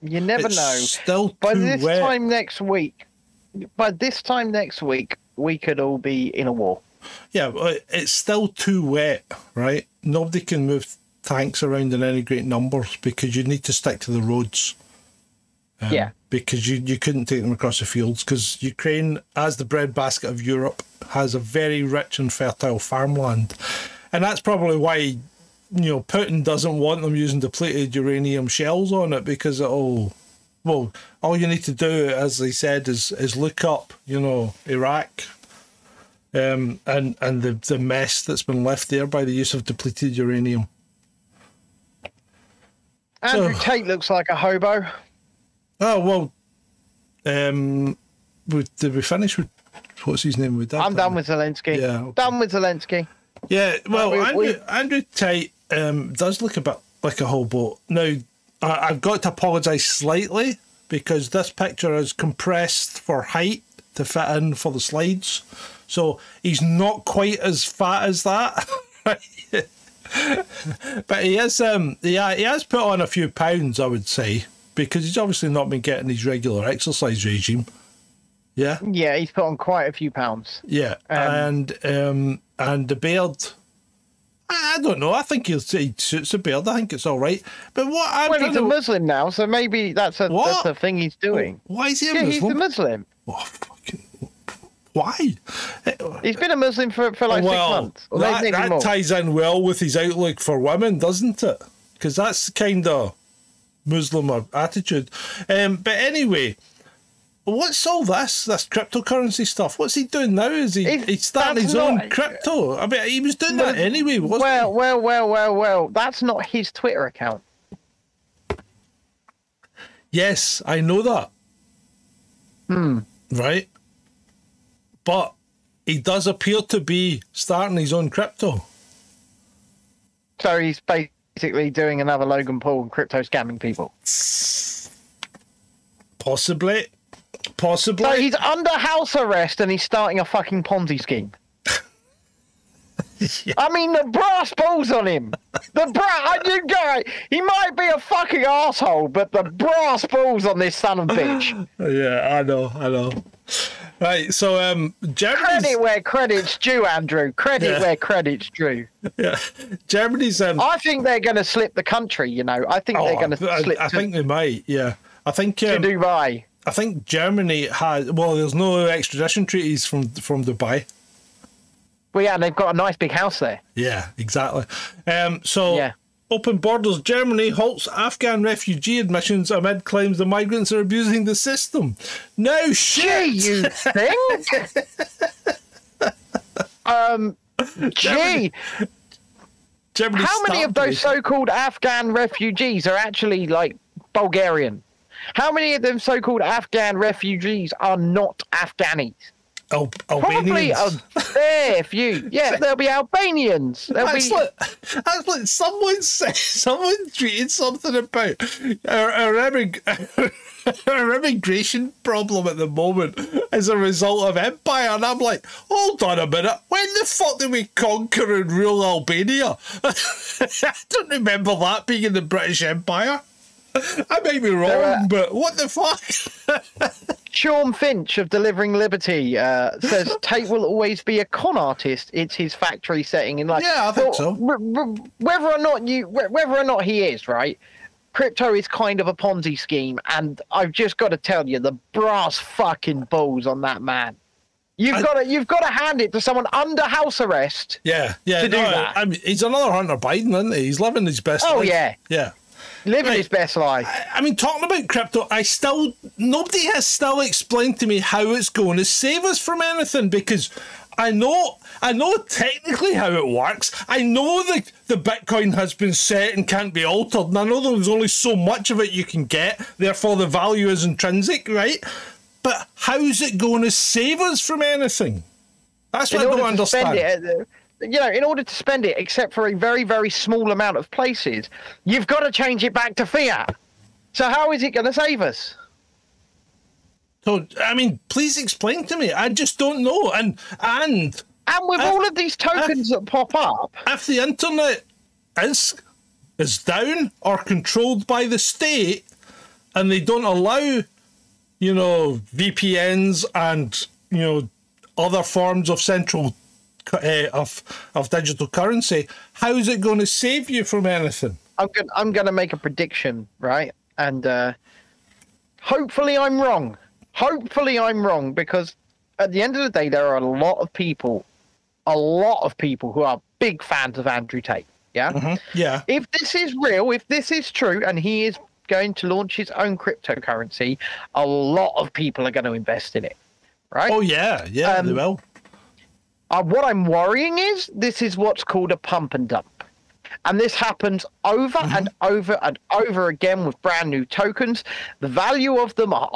you never It's know. Still By this wet. time next week, by this time next week, we could all be in a war. Yeah, it's still too wet, right? Nobody can move tanks around in any great numbers because you need to stick to the roads. Um, Yeah. Because you, you couldn't take them across the fields because Ukraine, as the breadbasket of Europe, has a very rich and fertile farmland. And that's probably why, you know, Putin doesn't want them using depleted uranium shells on it because it'll. Well, all you need to do, as they said, is is look up, you know, Iraq, um, and and the the mess that's been left there by the use of depleted uranium. Andrew So- Tate looks like a hobo. Oh well, um, we, did we finish with what's his name? With that, I'm done with Zelensky. Yeah, okay. Done with Zelensky. Yeah, well, we- Andrew, we- Andrew Tate um, does look a bit like a hobo. Now, I, I've got to apologise slightly because this picture is compressed for height to fit in for the slides. So he's not quite as fat as that. but he is um ha- he has put on a few pounds, I would say, because he's obviously not been getting his regular exercise regime. Yeah. Yeah, he's put on quite a few pounds. Yeah, Um, and um, and the beard. I I don't know. I think he'll he suits the beard. I think it's all right. But what I'm Well, he's a Muslim now, so maybe that's a What? that's a thing he's doing. Why is he a yeah, he's a Muslim? Muslim. Oh, fucking, why? He's been a Muslim for, for like six months. Maybe that, that ties in well with his outlook for women, doesn't it? Because that's kind of Muslim attitude. Um, but anyway, what's all this? This cryptocurrency stuff? What's he doing now? Is he If he's starting his that's own crypto? I mean, he was doing that anyway, wasn't well, he? well, well, well, well. That's not his Twitter account. Yes, I know that. Hmm. Right? But he does appear to be starting his own crypto. So he's basically doing another Logan Paul and crypto scamming people. Possibly. Possibly. So he's under house arrest and he's starting a fucking Ponzi scheme. I mean, the brass balls on him. The brass. You guy, he might be a fucking asshole, but the brass balls on this son of a bitch. Yeah, I know, I know. Right, so um, Germany's Credit where credit's due, Andrew. Credit Yeah. where credit's due. yeah, Germany's um. I think they're going to slip the country. You know, I think they're going to Oh, I, slip I to, think they might. Yeah, I think to um, Dubai. I think Germany has. Well, there's no extradition treaties from from Dubai. Well, yeah, and they've got a nice big house there. Yeah, exactly. Um, so Yeah. open borders. Germany halts Afghan refugee admissions amid claims the migrants are abusing the system. No Gee, shit. you think? um, gee, Germany how many of those so-called Afghan refugees are actually like Bulgarian? How many of them so-called Afghan refugees are not Afghanis? Al- Probably a fair few. Yeah, there'll be Albanians. There'll That's be. like, that's like someone said, someone tweeted something about our, our, immig- our immigration problem at the moment as a result of empire, and I'm like, hold on a minute, when the fuck did we conquer and rule Albania? I don't remember that being in the British Empire. I may be wrong, uh, but what the fuck? Sean Finch of Delivering Liberty uh, says Tate will always be a con artist. It's his factory setting in life. Yeah, I think so. whether or not you, wh- whether or not he is right, crypto is kind of a Ponzi scheme, and I've just got to tell you, the brass fucking balls on that man. You've I- got to, you've got to hand it to someone under house arrest. Yeah, yeah. To do no, that. I mean, he's another Hunter Biden, isn't he? He's living his best Oh, life. yeah. Yeah. Living Right. his best life. I mean, talking about crypto, I still nobody has still explained to me how it's going to save us from anything because I know I know technically how it works. I know that the Bitcoin has been set and can't be altered, and I know there's only so much of it you can get, therefore the value is intrinsic, right? But how's it going to save us from anything? That's what I don't understand. You know, in order to spend it, except for a very, very small amount of places, you've got to change it back to fiat. So how is it going to save us? So I mean, please explain to me. I just don't know. And and And with Uh, all of these tokens that pop up, if the internet is is down or controlled by the state and they don't allow you know VPNs and you know other forms of central of of digital currency how is it going to save you from anything I'm going, I'm going to make a prediction, right? And uh, hopefully I'm wrong. Hopefully I'm wrong because at the end of the day, there are a lot of people, a lot of people who are big fans of Andrew Tate. Yeah. yeah if this is real, if this is true, and he is going to launch his own cryptocurrency, a lot of people are going to invest in it, right? oh yeah yeah they Um, will Uh, what I'm worrying is this is what's called a pump and dump. And this happens over mm-hmm. and over and over again with brand new tokens. The value of them are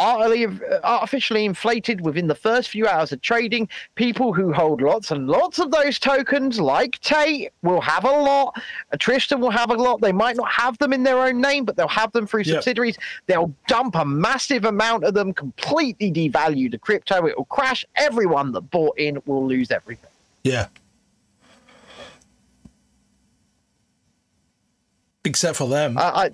artificially, inflated within the first few hours of trading. People who hold lots and lots of those tokens, like Tate, will have a lot. Tristan will have a lot. They might not have them in their own name, but they'll have them through Yep. subsidiaries. They'll dump a massive amount of them, completely devalue the crypto. It will crash. Everyone that bought in will lose everything. yeah except for them I, I,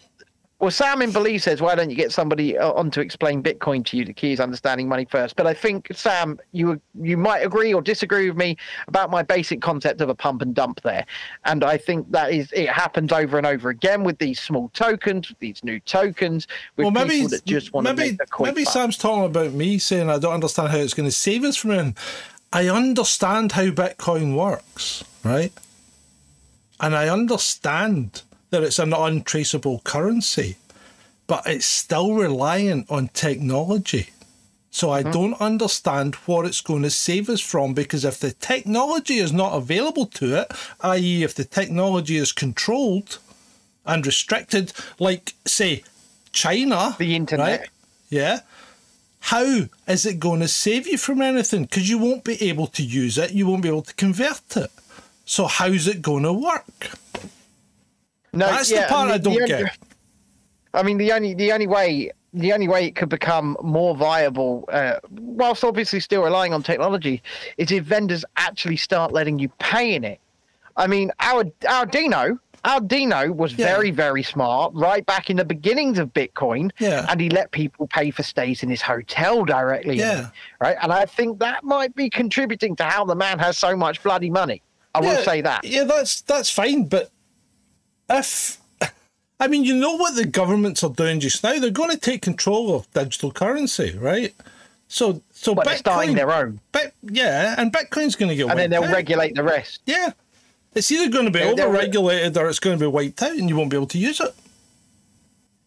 well, Sam in Belize says, "Why don't you get somebody uh, on to explain Bitcoin to you? The key is understanding money first. But I think Sam, you you might agree or disagree with me about my basic concept of a pump and dump there, and I think that is it happens over and over again with these small tokens, with these new tokens, with well, maybe people that just want to maybe make a quick maybe buck. Sam's talking about me saying I don't understand how it's going to save us from it. I understand how Bitcoin works, right? And I understand that it's an untraceable currency, but it's still reliant on technology. So I hmm. don't understand what it's going to save us from because if the technology is not available to it, i.e., if the technology is controlled and restricted, like, say, China, The internet. right? Yeah. How is it going to save you from anything? Because you won't be able to use it, you won't be able to convert it. So, how's it going to work? No, That's the part I don't only- get. I mean, the only the only way the only way it could become more viable, uh, whilst obviously still relying on technology, is if vendors actually start letting you pay in it. I mean, our our Dino, our Dino was Yeah. very very smart right back in the beginnings of Bitcoin. Yeah. and he let people pay for stays in his hotel directly. Yeah. right. And I think that might be contributing to how the man has so much bloody money. I will Yeah, say that. Yeah, that's that's fine, but if I mean, you know what the governments are doing just now? They're going to take control of digital currency, right? So, so But they're starting their own, But yeah, and Bitcoin's going to get and then they'll out. regulate the rest. Yeah, it's either going to be they'll- over-regulated or it's going to be wiped out, and you won't be able to use it.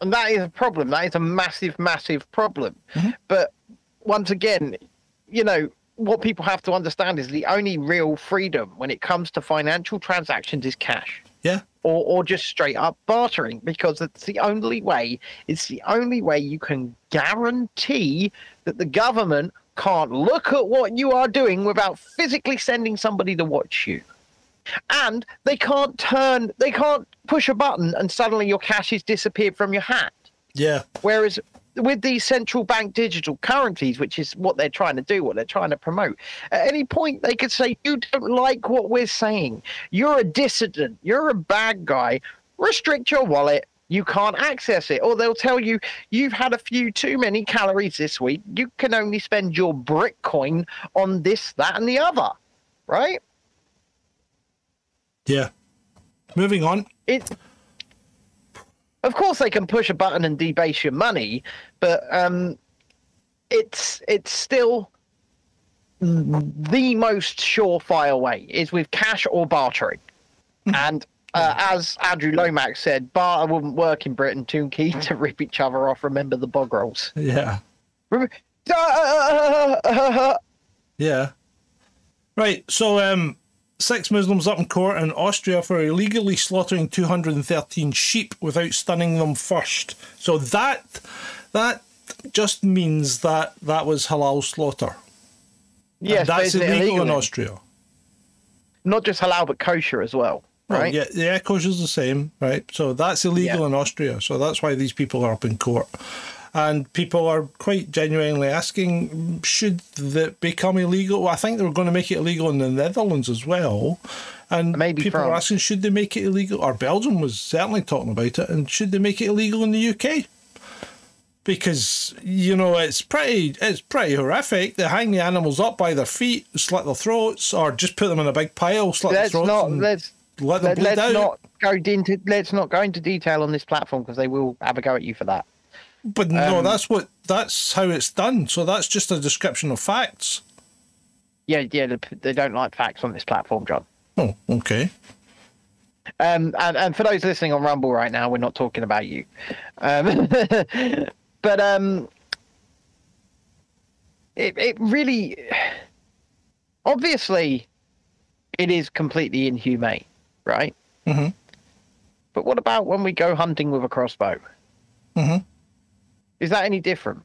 And that is a problem. That is a massive, massive problem. Mm-hmm. But once again, you know, what people have to understand is the only real freedom when it comes to financial transactions is cash. Yeah, Or, or just straight up bartering because it's the only way it's the only way you can guarantee that the government can't look at what you are doing without physically sending somebody to watch you. And they can't turn they can't push a button and suddenly your cash has disappeared from your hat yeah, Whereas with these central bank digital currencies, which is what they're trying to do, what they're trying to promote, at any point they could say, You don't like what we're saying. You're a dissident. You're a bad guy. Restrict your wallet. You can't access it. Or they'll tell you, You've had a few too many calories this week. You can only spend your Bitcoin on this, that, and the other. Right? yeah. Moving on. it of course they can push a button and debase your money but um it's it's still the most surefire way is with cash or bartering and uh, as Andrew Lomax said, barter wouldn't work in Britain. Too keen to rip each other off. Remember the bog rolls. Yeah, yeah. Right. So, um, six Muslims up in court in Austria for illegally slaughtering 213 sheep without stunning them first. So that that just means that that was halal slaughter. And Yes, but that's illegal, illegal in? Austria. Not just halal, but kosher as well, right? yeah, yeah, kosher's the same, right? So that's illegal Yeah. in Austria. So that's why these people are up in court. And people are quite genuinely asking, should that become illegal? Well, I think they were going to make it illegal in the Netherlands as well. And Maybe people are asking, should they make it illegal? Or Belgium was certainly talking about it. And should they make it illegal in the UK? Because you know it's pretty it's pretty horrific. They hang the animals up by their feet, slit their throats, or just put them in a big pile, slit let's their throats, not and let's let them let, bleed let's out. not go into let's not go into detail on this platform because they will have a go at you for that. But no, Um, that's what that's how it's done. So that's just a description of facts. Yeah, yeah, they, don't like facts on this platform, John. Oh, okay. Um, and, and for those listening on Rumble right now, we're not talking about you. Um, but um, it, it really, obviously, it is completely inhumane, right? Mm-hmm. But what about when we go hunting with a crossbow? Mhm. Is that any different?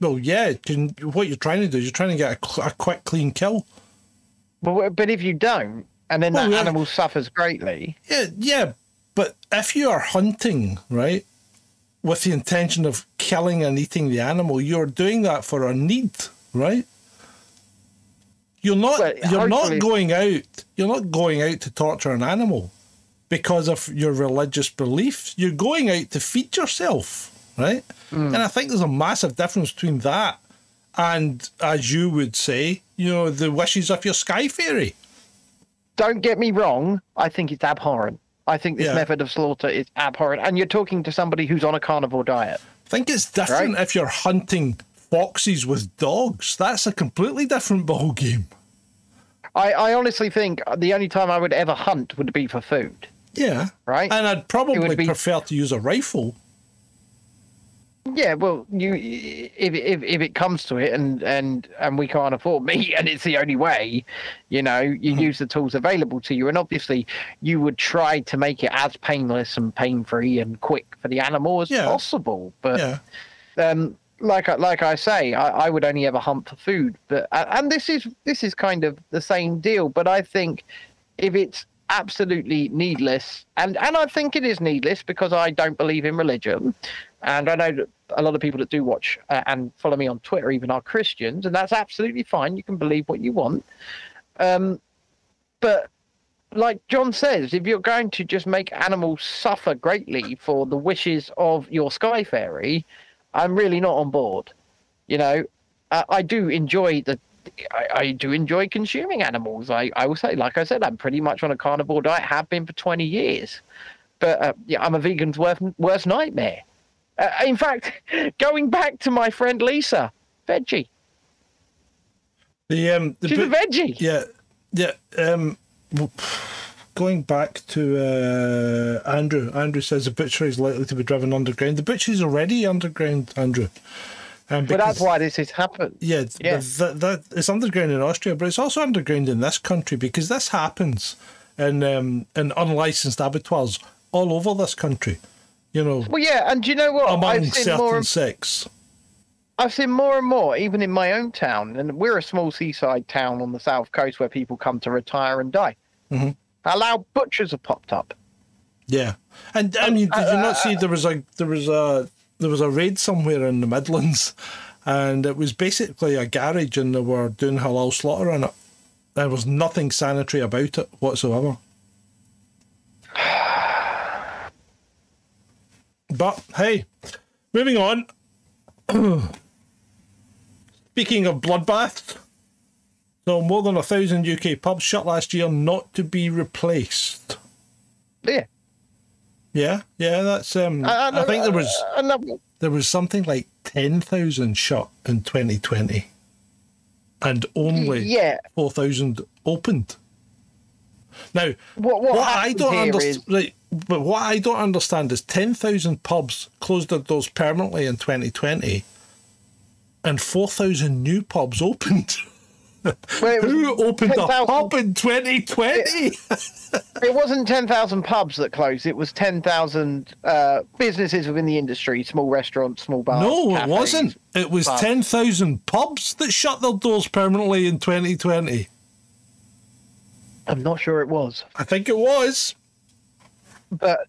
Well, yeah. Can, what you're trying to do is you're trying to get a, a quick, clean kill. But, but if you don't, and then Well, that yeah. animal suffers greatly, Yeah, yeah. But if you are hunting, right, with the intention of killing and eating the animal, you're doing that for a need, right? You're not. Well, you're not going out. You're not going out to torture an animal because of your religious beliefs. You're going out to feed yourself, right? Mm. And I think there's a massive difference between that and, as you would say, you know, the wishes of your sky fairy. don't get me wrong, I think it's abhorrent. I think this Yeah. method of slaughter is abhorrent. And you're talking to somebody who's on a carnivore diet. I think it's different Right. if you're hunting foxes with dogs. That's a completely different ball game. I, I honestly think the only time I would ever hunt would be for food. Yeah. Right. And I'd probably be- prefer to use a rifle. Yeah, well, you if if if it comes to it, and and and we can't afford meat, and it's the only way, you know, you Mm-hmm. use the tools available to you, and obviously, you would try to make it as painless and pain free and quick for the animal as Yeah. possible. But Yeah. um, like I, like I say, I, I would only ever hunt for food. But and this is this is kind of the same deal. But I think if it's absolutely needless, and and I think it is needless because I don't believe in religion, and I know that a lot of people that do watch uh, and follow me on Twitter even are Christians, and that's absolutely fine. You can believe what you want. Um, but like John says, if you're going to just make animals suffer greatly for the wishes of your sky fairy, I'm really not on board. You know, I, I do enjoy the. I, I do enjoy consuming animals. I, I will say, like I said, I'm pretty much on a carnivore diet, have been for 20 years. But uh, yeah, I'm a vegan's worst, worst nightmare. Uh, in fact, going back to my friend Lisa, veggie. The um, the She's a veggie. Yeah, yeah. Um, going back to uh, Andrew. Andrew says the butchery is likely to be driven underground. The butchery's already underground, Andrew. Um, But that's why this has happened. Yeah, it's- Yeah. That, that, it's underground in Austria, but it's also underground in this country because this happens in um, in unlicensed abattoirs all over this country. You know, Well, yeah, and do you know what? among I've seen certain more. sects. I've seen more and more, even in my own town, and we're a small seaside town on the south coast where people come to retire and die. Mhm. Halal butchers have popped up. Yeah, and I mean, did you not see there was a there was a there was a raid somewhere in the Midlands, and it was basically a garage, and they were doing halal slaughter in it. There was nothing sanitary about it whatsoever. But hey, moving on. Speaking of bloodbaths, so more than a thousand UK pubs shut last year, not to be replaced. Yeah. Yeah, yeah, that's um. I think there was there was something like ten thousand shut in twenty twenty, and only yeah. four thousand opened. Now, What what, what I don't understand, is- right? But what I don't understand is ten thousand pubs closed their doors permanently in twenty twenty, and four thousand new pubs opened. well, it Who opened a 10,000 pub in twenty twenty? It wasn't ten thousand pubs that closed. It was ten thousand uh, businesses within the industry, small restaurants, small bars. No, it wasn't. It was pubs. 10,000 pubs that shut their doors permanently in 2020. I'm not sure it was. I think it was. but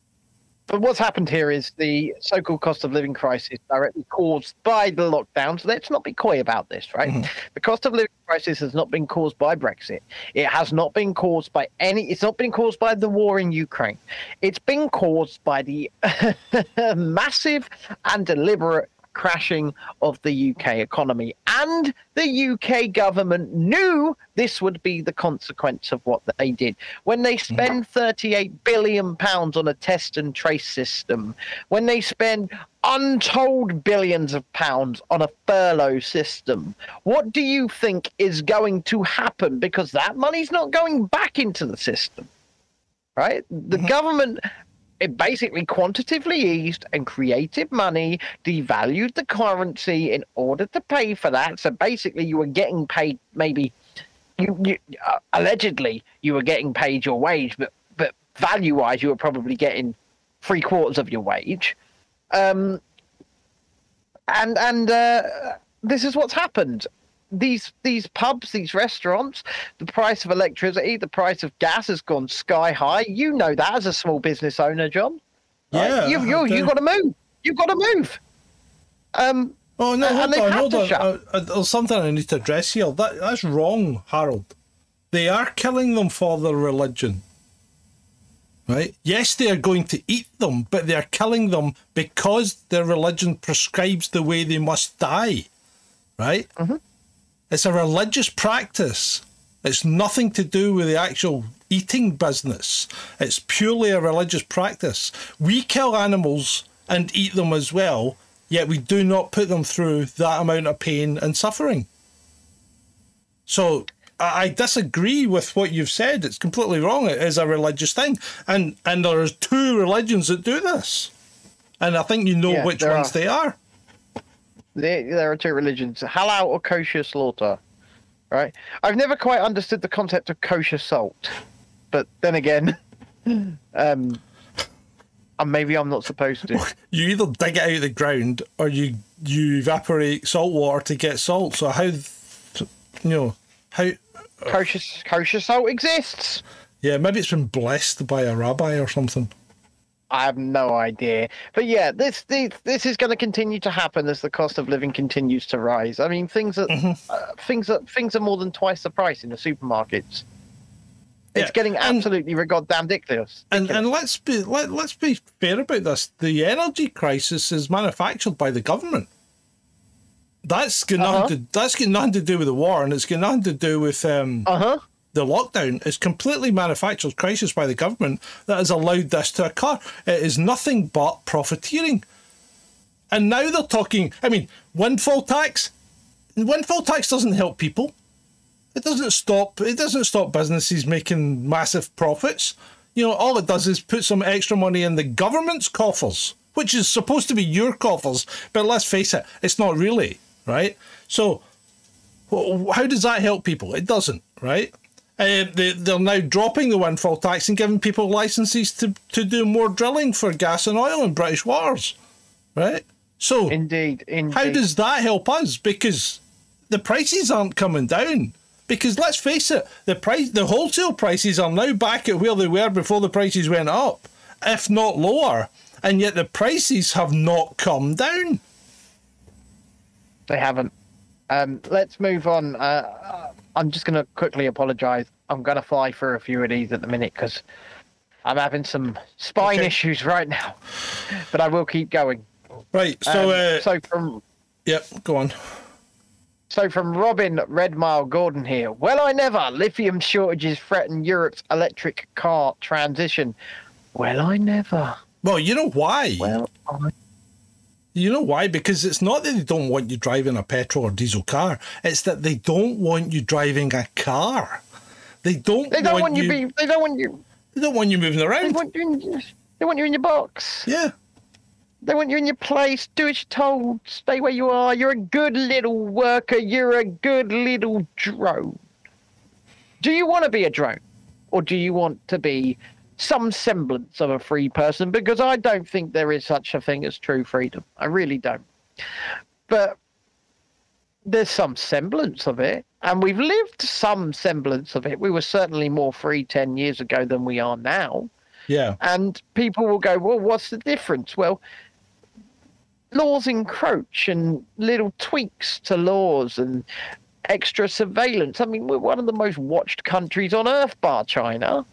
but what's happened here is the so-called cost of living crisis directly caused by the lockdowns. Let's not be coy about this, right? Mm-hmm. The cost of living crisis has not been caused by Brexit. It has not been caused by any. It's not been caused by the war in Ukraine. It's been caused by the massive and deliberate crashing of the UK economy. And the UK government knew this would be the consequence of what they did. When they mm-hmm. spend 38 billion pounds on a test and trace system, when they spend untold billions of pounds on a furlough system, what do you think is going to happen? Because that money's not going back into the system right? The mm-hmm. government it basically quantitatively eased and created money, devalued the currency in order to pay for that. So basically, you were getting paid maybe you, you uh, allegedly you were getting paid your wage, but but value wise, you were probably getting three quarters of your wage. Um, and and uh, this is what's happened. These these pubs, these restaurants, the price of electricity, the price of gas has gone sky high. You know that as a small business owner, John. right? Yeah, you I you you got to move. You've got to move. Um, Oh, no, hold on, hold on. Uh, uh, there's something I need to address here. That, that's wrong, Harold. They are killing them for their religion. Right? Yes, they are going to eat them, but they are killing them because their religion prescribes the way they must die. Right? It's a religious practice. It's nothing to do with the actual eating business. It's purely a religious practice. We kill animals and eat them as well, yet we do not put them through that amount of pain and suffering. So I disagree with what you've said. It's completely wrong. It is a religious thing, and and there are two religions that do this, and I think you know Yeah, which ones are. they are. There, there are two religions: halal or kosher slaughter. Right? I've never quite understood the concept of kosher salt, but then again, um, and maybe I'm not supposed to. You either dig it out of the ground or you you evaporate salt water to get salt. So how, you know, how? kosher kosher salt exists. Yeah, maybe it's been blessed by a rabbi or something. I have no idea. But yeah, this this, this is going to continue to happen as the cost of living continues to rise. I mean, things are uh, things are things are more than twice the price in the supermarkets. It's Yeah, getting and- absolutely goddamn ridiculous. And and let's be let, let's be fair about this. The energy crisis is manufactured by the government. That's got Uh-huh. nothing to that's got nothing to do with the war, and it's got nothing to do with um, Uh huh. The lockdown. is completely manufactured crisis by the government that has allowed this to occur. It is nothing but profiteering. And now they're talking. I mean, windfall tax. Windfall tax doesn't help people. It doesn't stop. It doesn't stop businesses making massive profits. You know, all it does is put some extra money in the government's coffers, which is supposed to be your coffers. But let's face it, it's not really, right? So, how does that help people? It doesn't, right? Uh, they, they're now dropping the windfall tax and giving people licenses to, to do more drilling for gas and oil in British waters, right? So, Indeed. Indeed. how does that help us? Because the prices aren't coming down. Because let's face it, the price, the wholesale prices are now back at where they were before the prices went up, if not lower, and yet the prices have not come down. They haven't. Um, let's move on. Uh, I'm just going to quickly apologise. I'm going to fly through a few of these at the minute because I'm having some spine Okay. issues right now. But I will keep going. Right. So, Um, uh, so from yep, go on. so from Robin Redmile Gordon here. Well, I never. Lithium shortages threaten Europe's electric car transition. Well, I never. Well, you know why? Well, I You know why? Because it's not that they don't want you driving a petrol or diesel car. It's that they don't want you driving a car. They don't. They don't want, want you. Be, they don't want you. They don't want you moving around. They want you. In, they want you in your box. yeah. They want you in your place. Do as you're told. Stay where you are. You're a good little worker. You're a good little drone. Do you want to be a drone, or do you want to be some semblance of a free person? Because I don't think there is such a thing as true freedom. I really don't. But there's some semblance of it, and we've lived some semblance of it. We were certainly more free ten years ago than we are now. Yeah. And people will go, well, what's the difference? Well, laws encroach and little tweaks to laws and extra surveillance. I mean, we're one of the most watched countries on earth, bar China.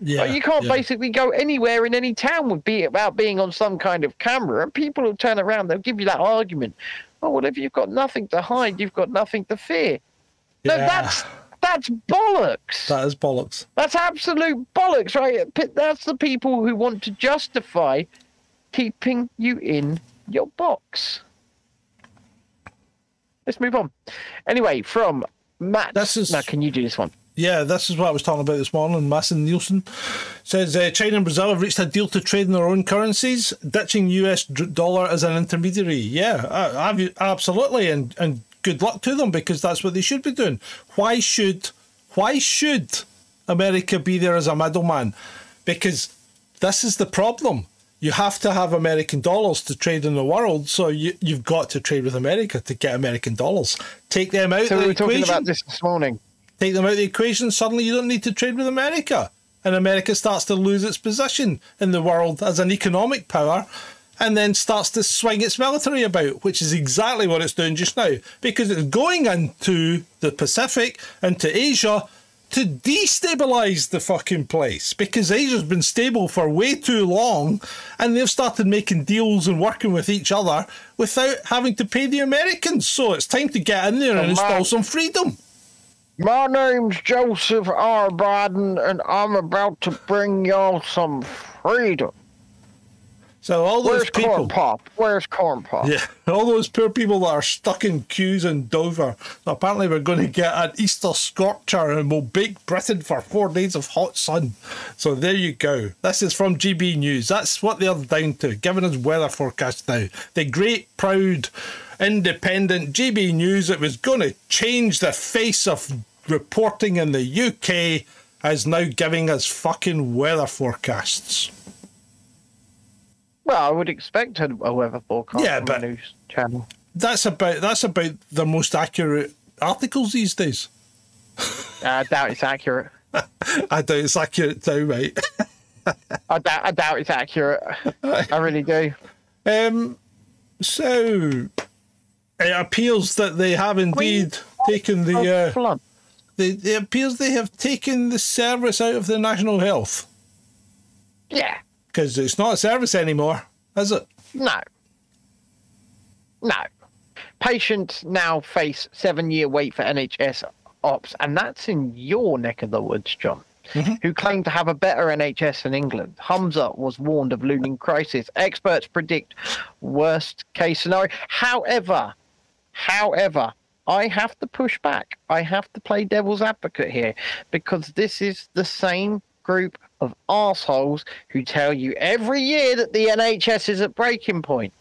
Yeah. you can't yeah. basically go anywhere in any town with be about being on some kind of camera, and people will turn around. They'll give you that argument. Oh, well, if you've got nothing to hide, you've got nothing to fear. No, that's that's bollocks. That is bollocks. That's absolute bollocks, right? That's the people who want to justify keeping you in your box. Let's move on. Anyway, from Matt. This is- Now, can you do this one? Yeah, this is what I was talking about this morning. Masson Nielsen says uh, China and Brazil have reached a deal to trade in their own currencies, ditching US dollar as an intermediary. Yeah, absolutely, and and good luck to them because that's what they should be doing. Why should why should America be there as a middleman? Because this is the problem. You have to have American dollars to trade in the world, so you, you've got to trade with America to get American dollars. Take them out So we were talking about this this morning. Take them out of the equation, suddenly you don't need to trade with America. And America starts to lose its position in the world as an economic power and then starts to swing its military about, which is exactly what it's doing just now. Because it's going into the Pacific, into Asia, to destabilize the fucking place. Because Asia's been stable for way too long and they've started making deals and working with each other without having to pay the Americans. So it's time to get in there and install some freedom. My name's Joseph R. Biden, and I'm about to bring y'all some freedom. So all those Where's people, Corn Pop? Where's Corn Pop? yeah, all those poor people that are stuck in queues in Dover. Apparently, we're going to get an Easter scorcher, and we'll bake Britain for four days of hot sun. So there you go. This is from GB News. That's what they're down to, giving us weather forecast now. The great, proud, independent GB News that was going to change the face of reporting in the UK is now giving us fucking weather forecasts. Well, I would expect a, weather forecast Yeah, but- news channel. That's about that's about the most accurate articles these days. I doubt it's accurate. I doubt it's accurate now, mate. I doubt, I doubt it's accurate. I really do. um, so it appears that they have indeed taken the uh, they, it appears they have taken the service out of the National Health Yeah. because it's not a service anymore, is it? No. No. Patients now face seven year wait for NHS ops, and that's in your neck of the woods, John. Who claim to have a better NHS in England? Humza was warned of looming crisis. Experts predict worst case scenario. However, however, I have to push back. I have to play devil's advocate here because this is the same group of assholes who tell you every year that the NHS is at breaking point.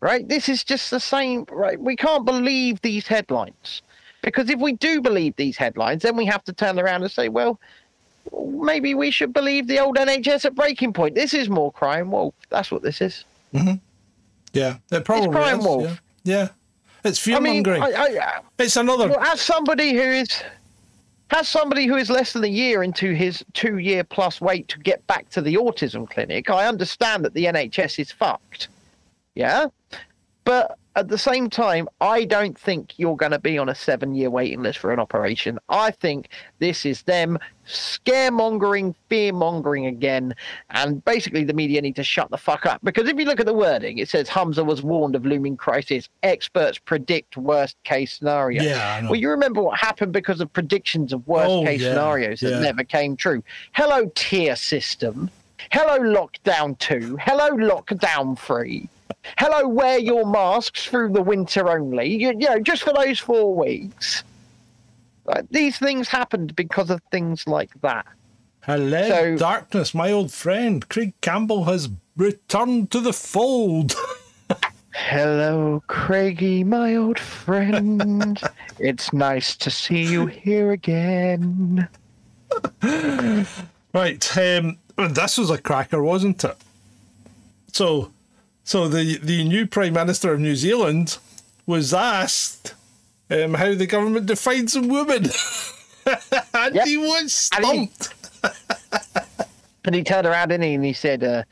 Right? This is just the same. Right? We can't believe these headlines because if we do believe these headlines, then we have to turn around and say, well, maybe we should believe the old NHS at breaking point. This is more crime. Well, that's what this is. Mm-hmm. Yeah, it probably Crime is. Wolf. Yeah. yeah. It's fear I mean. I, I, it's another. Well, as somebody who is, as somebody who is less than a year into his two-year plus wait to get back to the autism clinic, I understand that the NHS is fucked. Yeah, but at the same time, I don't think you're going to be on a seven-year waiting list for an operation. I think this is them scaremongering, fear-mongering again, and basically the media need to shut the fuck up. Because if you look at the wording, it says Humza was warned of looming crisis. Experts predict worst-case scenario. Yeah, Well, you remember what happened because of predictions of worst Oh, case yeah, scenarios that yeah. never came true. Hello, tier system. Hello, lockdown two. Hello, lockdown three. Hello, wear your masks through the winter only. You, you know, just for those four weeks. Like, these things happened because of things like that. Hello, So- darkness, my old friend. Craig Campbell has returned to the fold. Hello, Craigie, my old friend. it's nice to see you here again. right, um, this was a cracker, wasn't it? So, so the the new Prime Minister of New Zealand was asked um, how the government defines a woman, and Yep. he was stumped. And he turned around didn't he, and he said, uh,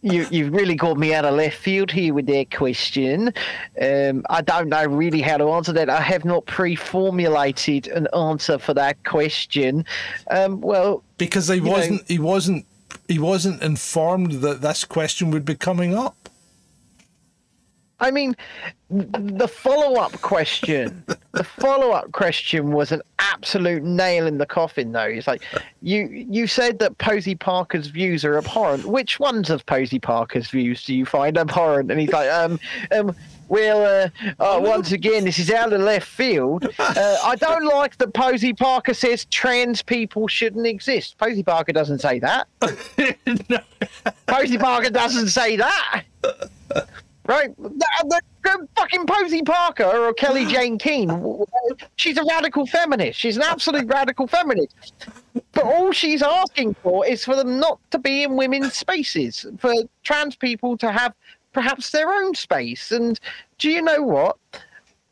"You you've really caught me out of left field here with that question. Um, I don't know really how to answer that. I have not pre-formulated an answer for that question. Um, well, because he wasn't he wasn't he wasn't informed that this question would be coming up. I mean, the follow-up question, the follow-up question was an absolute nail in the coffin. Though it's like you you said that Posie Parker's views are abhorrent. Which ones of Posie Parker's views do you find abhorrent? And he's like, um, um. Well, uh, uh, once again, this is out of left field. Uh, I don't like that Posie Parker says trans people shouldn't exist. Posie Parker doesn't say that. Posie Parker doesn't say that. Right? The, fucking Posie Parker or Kelly Jane Keane, she's a radical feminist. She's an absolute radical feminist. But all she's asking for is for them not to be in women's spaces, for trans people to have perhaps their own space. And do you know what?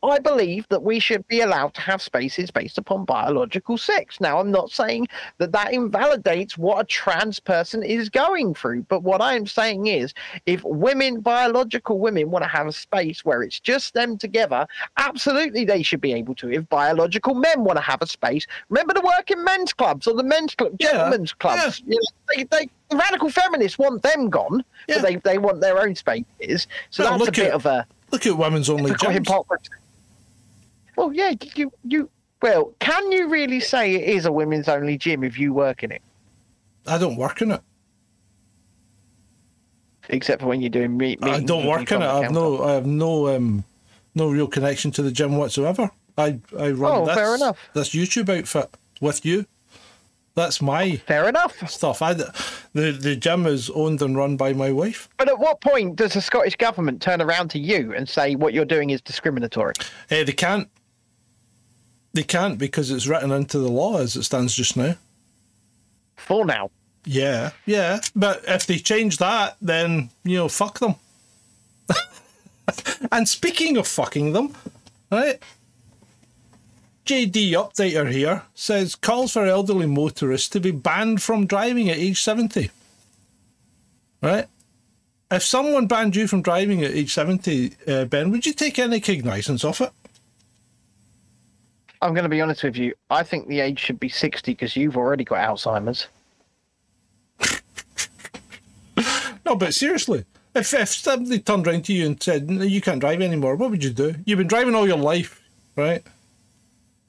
I believe that we should be allowed to have spaces based upon biological sex. Now, I'm not saying that that invalidates what a trans person is going through, but what I am saying is if women, biological women, want to have a space where it's just them together, absolutely they should be able to. If biological men want to have a space, remember the working men's clubs or the men's club, Yeah, gentlemen's clubs. You know, they, they, the radical feminists want them gone, Yeah. but they, they want their own spaces. So Well, that's a bit at- of a Look at women's only hypocrisy. Well, yeah, you you well, can you really say it is a women's only gym if you work in it? I don't work in it. Except for when you're doing meat. I don't work in it. I have no, I have no, um, no real connection to the gym whatsoever. I, I run Oh, this, fair enough. this YouTube outfit with you. That's my Fair enough. stuff. I, the the gym is owned and run by my wife. But at what point does the Scottish government turn around to you and say what you're doing is discriminatory? Eh, they can't. They can't because it's written into the law as it stands just now. For now. Yeah, yeah. But if they change that, then you know, fuck them. and speaking of fucking them, right? JD Updater here says calls for elderly motorists to be banned from driving at age 70. Right? If someone banned you from driving at age 70, uh, Ben, would you take any cognizance of it? I'm going to be honest with you. I think the age should be 60 because you've already got Alzheimer's. No, but seriously, if, if somebody turned around to you and said, "No, you can't drive anymore, what would you do? You've been driving all your life, right?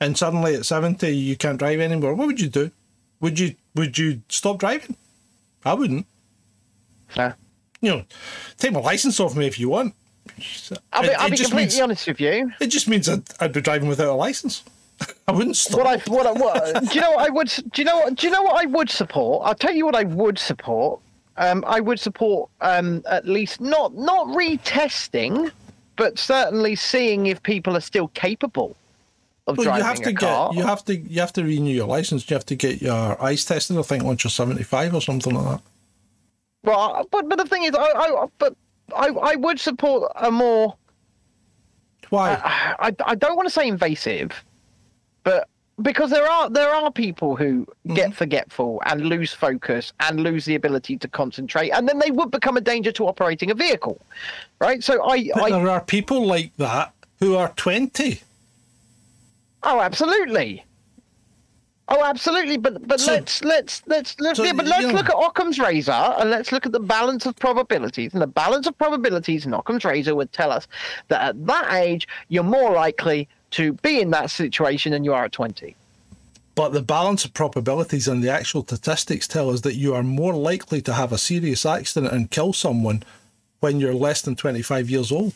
And suddenly at 70, you can't drive anymore. What would you do? Would you would you stop driving? I wouldn't. Nah. You know, take my license off me if you want. I'll be, It- I'll it be completely means- honest with you. It just means I'd, I'd be driving without a license. I wouldn't stop. What I what, I- what do you know what I would do you know what do you know what I would support? I'll tell you what I would support. Um, I would support um, at least not not retesting, but certainly seeing if people are still capable of Well, driving you have a to car. get you have to you have to renew your license. You have to get your eyes tested. I think once you're seventy five or something like that. Well, but but the thing is, I, I but I I would support a more Why? I, I don't want to say invasive, but because there are there are people who Mm-hmm. get forgetful and lose focus and lose the ability to concentrate, and then they would become a danger to operating a vehicle, right? So I, I there are people like that who are twenty. oh absolutely. Oh, absolutely, but but So- let's let's let's let's so, yeah, but let's know- look at Occam's razor and let's look at the balance of probabilities. And the balance of probabilities in Occam's razor would tell us that at that age you're more likely to be in that situation than you are at twenty. But the balance of probabilities and the actual statistics tell us that you are more likely to have a serious accident and kill someone when you're less than 25 years old.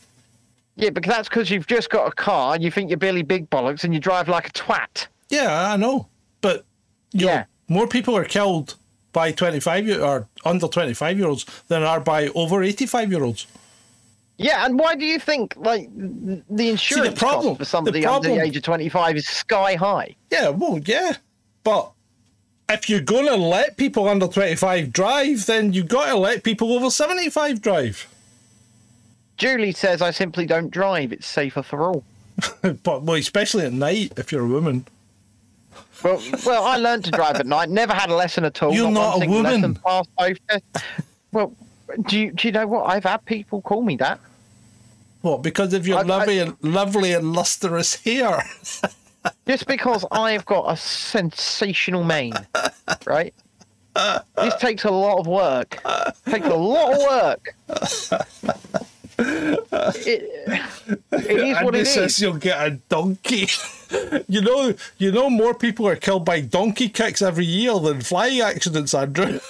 Yeah, but that's because you've just got a car and you think you're Billy Big Bollocks and you drive like a twat. Yeah, I know. But you know, Yeah. more people are killed by 25 year or under 25 year olds than are by over 85 year olds. Yeah, and why do you think like the insurance problem- cost for somebody the under the age of 25 is sky high? Yeah, well, yeah. But if you're going to let people under 25 drive, then you've got to let people over 75 drive. Julie says, I simply don't drive. It's safer for all. but, well, especially at night if you're a woman. Well, well, I learned to drive at night. Never had a lesson at all. You're not one a woman. Lesson, passed both tests. Well, do you, do you know what? I've had people call me that. What? Because of your I- I- lovely, and, lovely and lustrous hair. Just because I've got a sensational mane, right? This takes a lot of work. Takes a lot of work. It, it is what it says is. you'll get a donkey. you know, you know, more people are killed by donkey kicks every year than flying accidents, Andrew.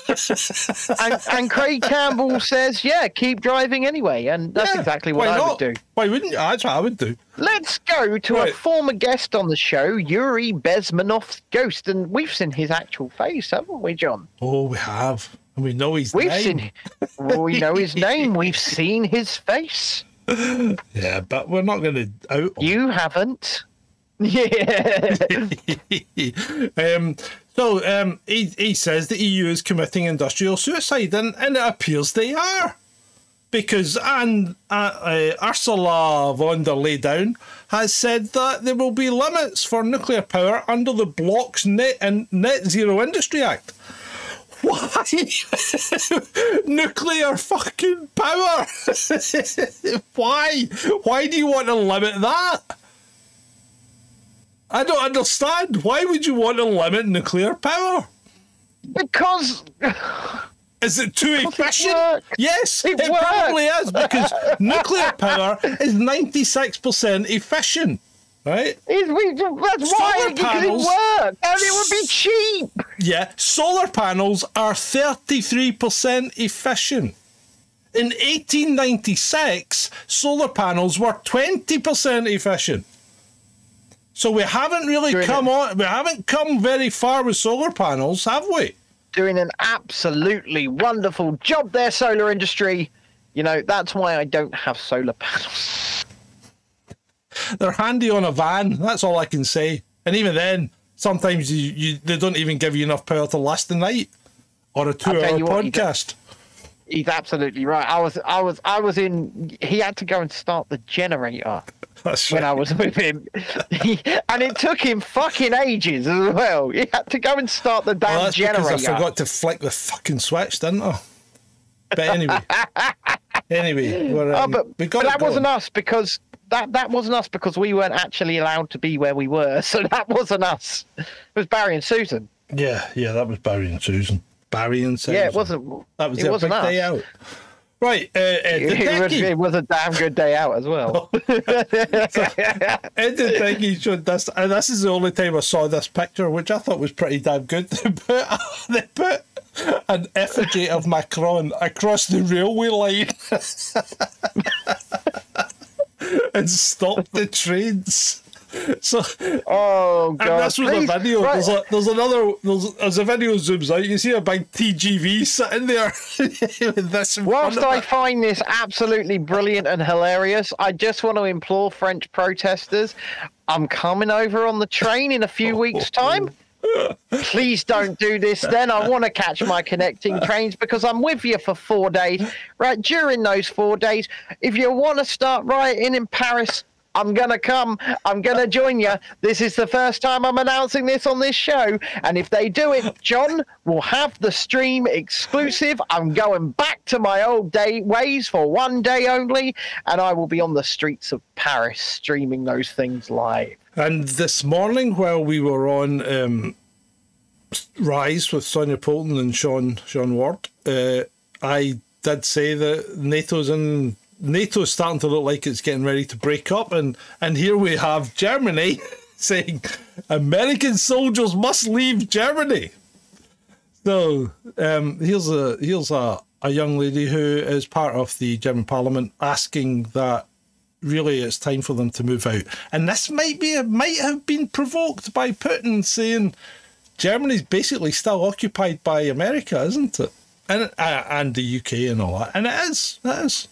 And, and Craig Campbell says, "Yeah, keep driving anyway," and that's Yeah, exactly what I not? would do. Why wouldn't you? That's what I would do. Let's go to Right. a former guest on the show, Yuri Bezmenov's ghost, and we've seen his actual face, haven't we, John? Oh, we have. And we know he's We've nine. seen. We know his name. We've seen his face. Yeah, but we're not going to out. him. You haven't. Yeah. um, so um, he, he says the EU is committing industrial suicide, and, and it appears they are. Because and uh, uh, Ursula von der Leyen has said that there will be limits for nuclear power under the bloc's net and net zero industry act. Why? nuclear fucking power. Why? Why do you want to limit that? I don't understand. Why would you want to limit nuclear power? because Is it too it efficient? works. Yes, It it, probably is because nuclear power is 96% efficient, right? it's, we, that's why Solar because panels- it works and it would be cheap. Yeah, solar panels are 33% efficient. In 1896, solar panels were 20% efficient. So we haven't really Doing come on, we haven't come very far with solar panels, have we? Doing an absolutely wonderful job there, solar industry. You know that's why I don't have solar panels. They're handy on a van. That's all I can say. And even then, sometimes you, you they don't even give you enough power to last the night or a two-hour you what, podcast. He's absolutely right. I was, I was, I was in. He had to go and start the generator. That's when right. I was with him. and it took him fucking ages as well. He had to go and start the damn Well, that's because generator. I forgot to flick the fucking switch, didn't I? But anyway, anyway, Oh, um, but, we got but it that wasn't us because that that wasn't us because we weren't actually allowed to be where we were. So that wasn't us. It was Barry and Susan. Yeah, yeah, that was Barry and Susan. Barry and Susan. Yeah, it wasn't. That was it wasn't us. day out. Right, uh, uh, the It was, it was a damn good day out as well. Ed and Peggy showed this, and this is the only time I saw this picture, which I thought was pretty damn good. They put, they put an effigy of Macron across the railway line and stop the trains. So, oh and god! this was please, a video. right. There's, a, there's another. There's, as the video zooms out, you see a big TGV sitting there this. Whilst I find this absolutely brilliant and hilarious, I just want to implore French protesters I'm coming over on the train in a few oh, weeks' time. Oh. Please don't do this then. I want to catch my connecting trains because I'm with you for four days. Right, during those four days, if you want to start rioting in Paris, I'm going to come. I'm going to join you. This is the first time I'm announcing this on this show. And if they do it, John will have the stream exclusive. I'm going back to my old day ways for one day only. And I will be on the streets of Paris streaming those things live. And this morning, while we were on um, Rise with Sonia Poulton and Sean Sean Ward, uh, I did say that NATO's in NATO's starting to look like it's getting ready to break up, and and here we have Germany saying American soldiers must leave Germany. So um, here's a here's a, a young lady who is part of the German Parliament asking that really it's time for them to move out. And this might be might have been provoked by Putin saying Germany's basically still occupied by America, isn't it? And uh, and the UK and all that. And it is. It is.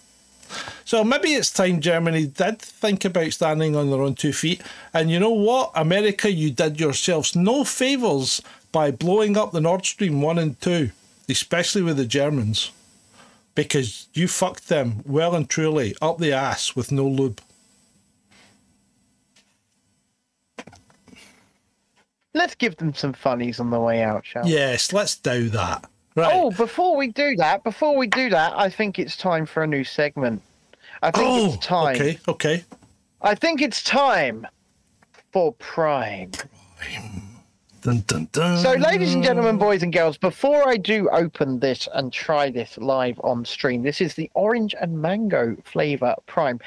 So maybe it's time Germany did think about standing on their own two feet. And you know what? America, you did yourselves no favours by blowing up the Nord Stream 1 and 2, especially with the Germans. Because you fucked them well and truly up the ass with no lube. Let's give them some funnies on the way out, shall we? Yes, let's do that. Right. Oh, before we do that, before we do that, I think it's time for a new segment. I think Oh, it's time. okay, okay. I think it's time for Prime. Dun, dun, dun. So, ladies and gentlemen, boys and girls, before I do open this and try this live on stream, this is the orange and mango flavor prime.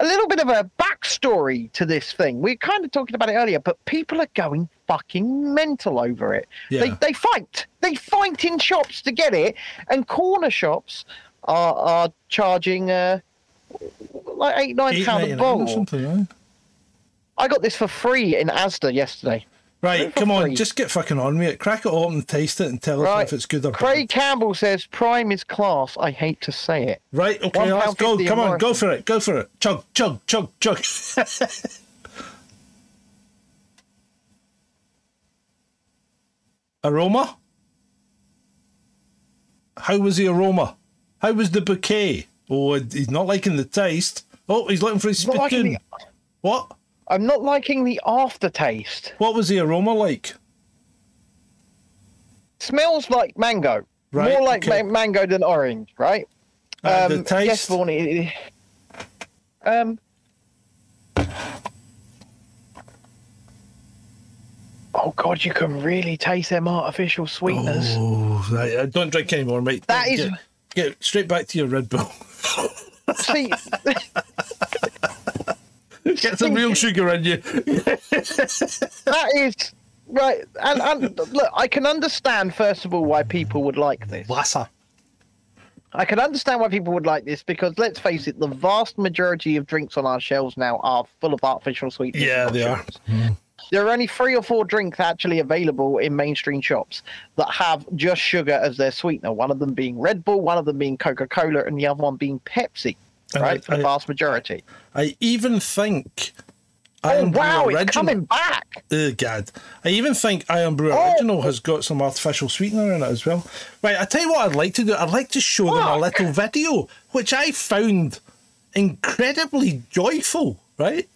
A little bit of a backstory to this thing. We are kind of talking about it earlier, but people are going fucking mental over it. They, Yeah. they fight. They fight in shops to get it, and corner shops are, are charging uh, like eight, nine Eight pound a ninety nine or bottle. something, right? I got this for free in Asda yesterday. Right, come on, free. just get fucking on with it. Crack it open, taste it, and tell us if it's good or bad. Craig. Campbell says Prime is class. I hate to say it. Right, okay, let's go. £1.50 Come on, go for it. Go for it. Chug, chug, chug, chug. aroma? How was the aroma? How was the bouquet? Oh, he's not liking the taste. Oh, he's looking for his spittoon. What? I'm not liking the aftertaste. What was the aroma like? Smells like mango. Right, More like okay. ma- mango than orange, right? Uh, the Um, taste? Yes, Vaughan. it- Um. Oh God, you can really taste them artificial sweeteners. Oh, right, uh, don't drink anymore, mate. That Get- is- Get straight back to your Red Bull. See, Get some real sugar in you. that is right. And, and look, I can understand first of all why people would like this. Wasser. I can understand why people would like this because let's face it, the vast majority of drinks on our shelves now are full of artificial sweeteners. Yeah, they are. There are only three or four drinks actually available in mainstream shops that have just sugar as their sweetener. One of them being Red Bull, one of them being Coca Cola, and the other one being Pepsi. Right, I- the I- vast majority. I even think. Oh Irn-Bru wow, it's coming back! Oh, God. I even think Iron Brew Oh. Original has got some artificial sweetener in it as well. Right, I tell you what I'd like to do. I'd like to show them a little video, which I found incredibly joyful, right?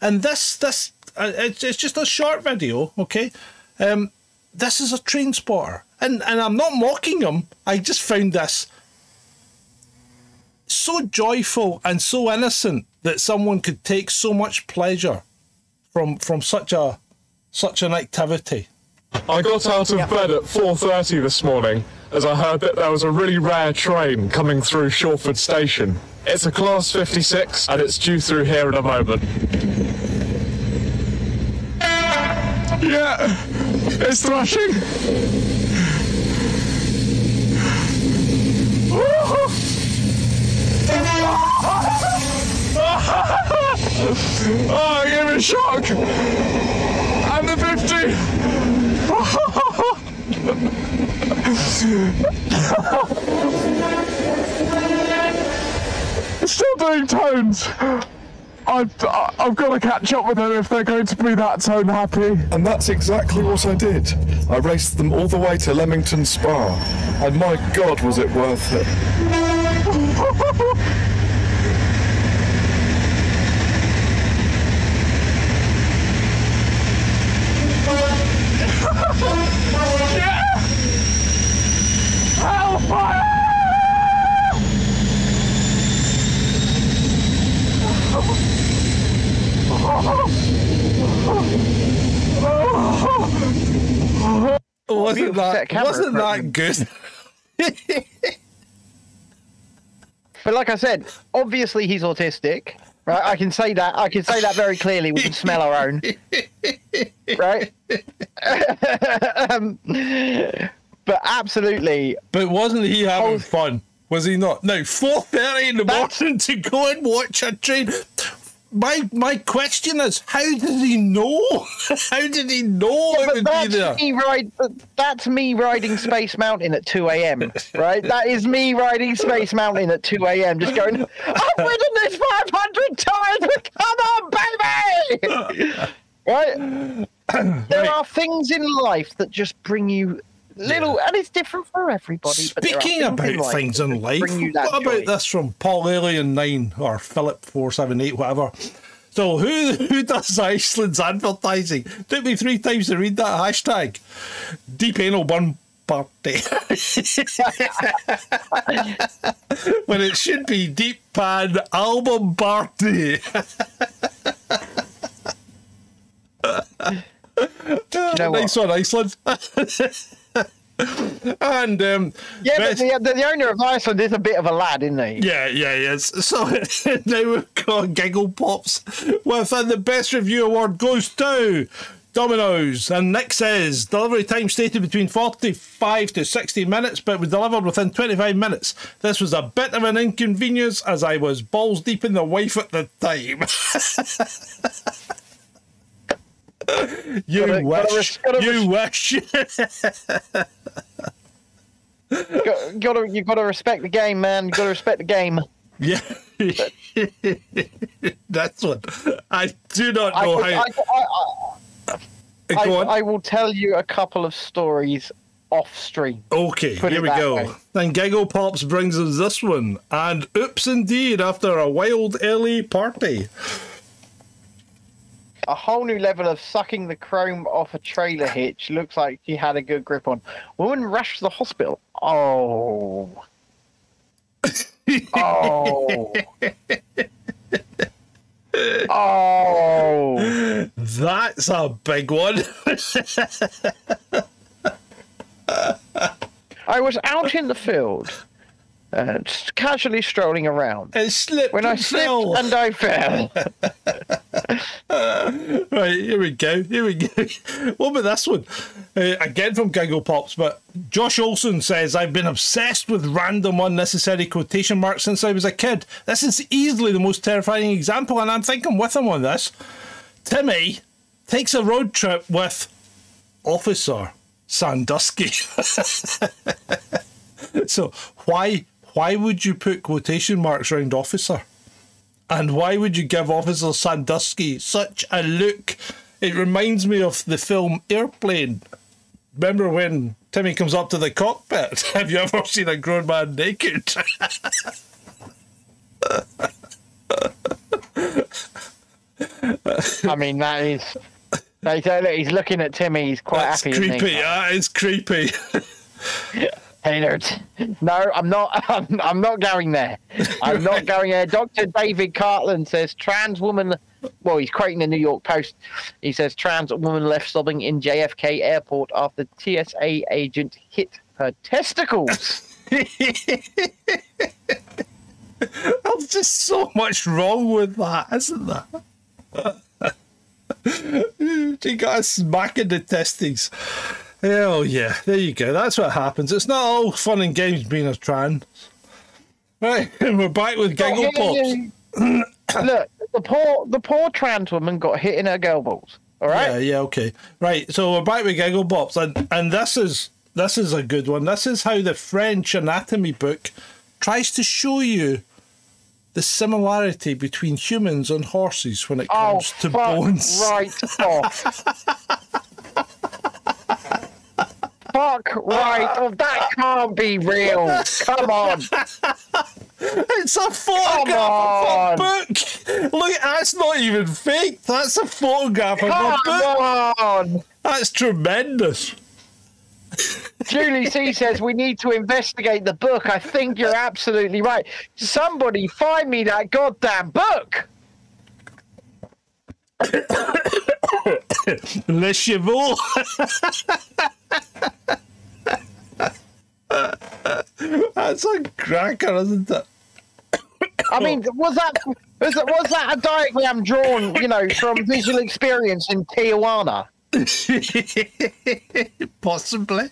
And this, this, uh, it's, it's just a short video, okay? Um, this is a train spotter. And, and I'm not mocking him. I just found this so joyful and so innocent that someone could take so much pleasure from from such a such an activity. I got out of bed at 4.30 this morning as I heard that there was a really rare train coming through Shawford Station. It's a Class 56 and it's due through here in a moment. Yeah, it's thrashing. Oh, I gave it a shock. And the 50. It's still doing tones. I've, I've got to catch up with them if they're going to be that tone happy. And that's exactly what I did. I raced them all the way to Leamington Spa, and my God, was it worth it. Wasn't that wasn't that good? But like I said, obviously he's autistic, right? I can say that. I can say that very clearly. We can smell our own, right? um, but absolutely, But wasn't he having Oh. fun? Was he not? No, four thirty in the That's- morning to go and watch a train. My my question is, how did he know? How did he know it but would be that's there? me ride. Uh, that's me riding Space Mountain at two a.m. Right? That is me riding Space Mountain at two a.m. Just going. I've ridden this five hundred times, come on, baby! right? there are things in life that just bring you little, and it's different for everybody. but there are Speaking about in things in life, you what about joy. this from Paul Alien Nine or Philip Four Seven Eight, whatever? So who who does Iceland's advertising? Took me three times to read that hashtag. Deep anal bun party. when it should be deep pan album party. know what? nice one, Iceland. and um, Yeah, but the, the, the owner of Iceland is a bit of a lad, isn't he? yeah, yeah, yes. So now we've got Giggle Pops with uh, the best review award goes to Domino's. And Nick says delivery time stated between 45 to 60 minutes, but was delivered within 25 minutes. This was a bit of an inconvenience as I was balls deep in the wife at the time. you Gotta- gotta wish. gotta you wish. Got, gotta, you've got to respect the game, man. You've got to respect the game. Yeah. That's what I do not know I, how. I, I, uh, Go on. I will tell you a couple of stories off stream. okay, put here we go. way. Then Giggle Pops brings us this one. And oops, indeed, after a wild early party. A whole new level of sucking the chrome off a trailer hitch. Looks like she had a good grip on. Woman rushed to the hospital. Oh. Oh. oh. That's a big one. I was out in the field, uh, casually strolling around. it slipped When I and slipped fell. and I fell. Right, here we go. Here we go. What about this one? Uh, again from Giggle Pops, but Josh Olson says, I've been obsessed with random unnecessary quotation marks since I was a kid. This is easily the most terrifying example, and I'm thinking with him on this. Timmy takes a road trip with Officer Sandusky. so why why would you put quotation marks around officer? And why would you give Officer Sandusky such a look? It reminds me of the film Airplane. Remember when Timmy comes up to the cockpit? Have you ever seen a grown man naked? I mean, that is. He's, uh, he's looking at Timmy. He's quite That's happy. isn't he? creepy. That is creepy. Tailored. No, I'm not. I'm, I'm not going there. I'm not going there. Dr. David Cartland says trans woman. Well, he's quoting the New York Post. He says trans woman left sobbing in JFK airport after TSA agent hit her testicles. There's just so much wrong with that, isn't there? she got a smack in the testes. Oh yeah, there you go. That's what happens. It's not all fun and games being a trans. Right, and we're back with giggle pops. Look, the poor the poor trans woman got hit in her girl balls. All right. Yeah, yeah, okay. Right, so we're back with Giggle Pops, and and this is this is a good one. This is how the French anatomy book tries to show you the similarity between humans and horses when it Oh, comes to fuck bones. right off. fuck right off. That can't be real. Come on. It's a photograph of a book. Look, that's not even fake. That's a photograph of a Come book. on. That's tremendous. Julie C says we need to investigate the book. I think you're absolutely right. Somebody find me that goddamn book. Le Chevaux. That's a cracker, isn't it? I mean, was that was that, was that a diagram drawn, you know, from visual experience in Tijuana? Possibly.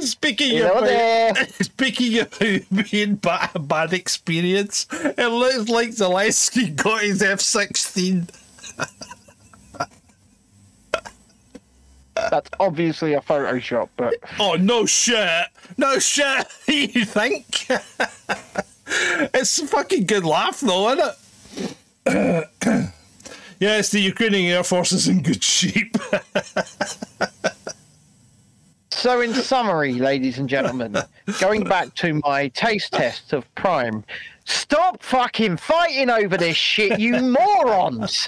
Speaking Hello of there. speaking of being bad, a bad experience, it looks like Zelensky got his F sixteen. That's obviously a Photoshop, but Oh no shit! No shit! you think? it's a fucking good laugh though, isn't it? yes, the Ukrainian Air Force is in good shape. So, in summary, ladies and gentlemen, going back to my taste test of Prime, stop fucking fighting over this shit, you morons!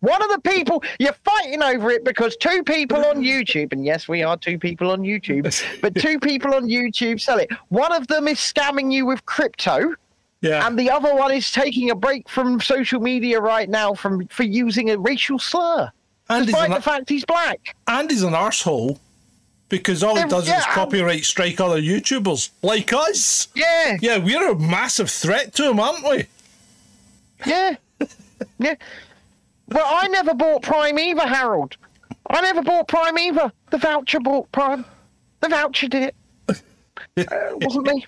One of the people, you're fighting over it because two people on YouTube, and yes, we are two people on YouTube, but two people on YouTube sell it. One of them is scamming you with crypto, yeah. and the other one is taking a break from social media right now from for using a racial slur, and despite an, the fact he's black. and he's an arsehole because all he Um, does yeah, is copyright strike other YouTubers like us. Yeah, Yeah, we're a massive threat to him, aren't we? Yeah. yeah. Well, I never bought Prime either, Harold. I never bought Prime either. The voucher bought Prime. The voucher did it. Uh, wasn't me.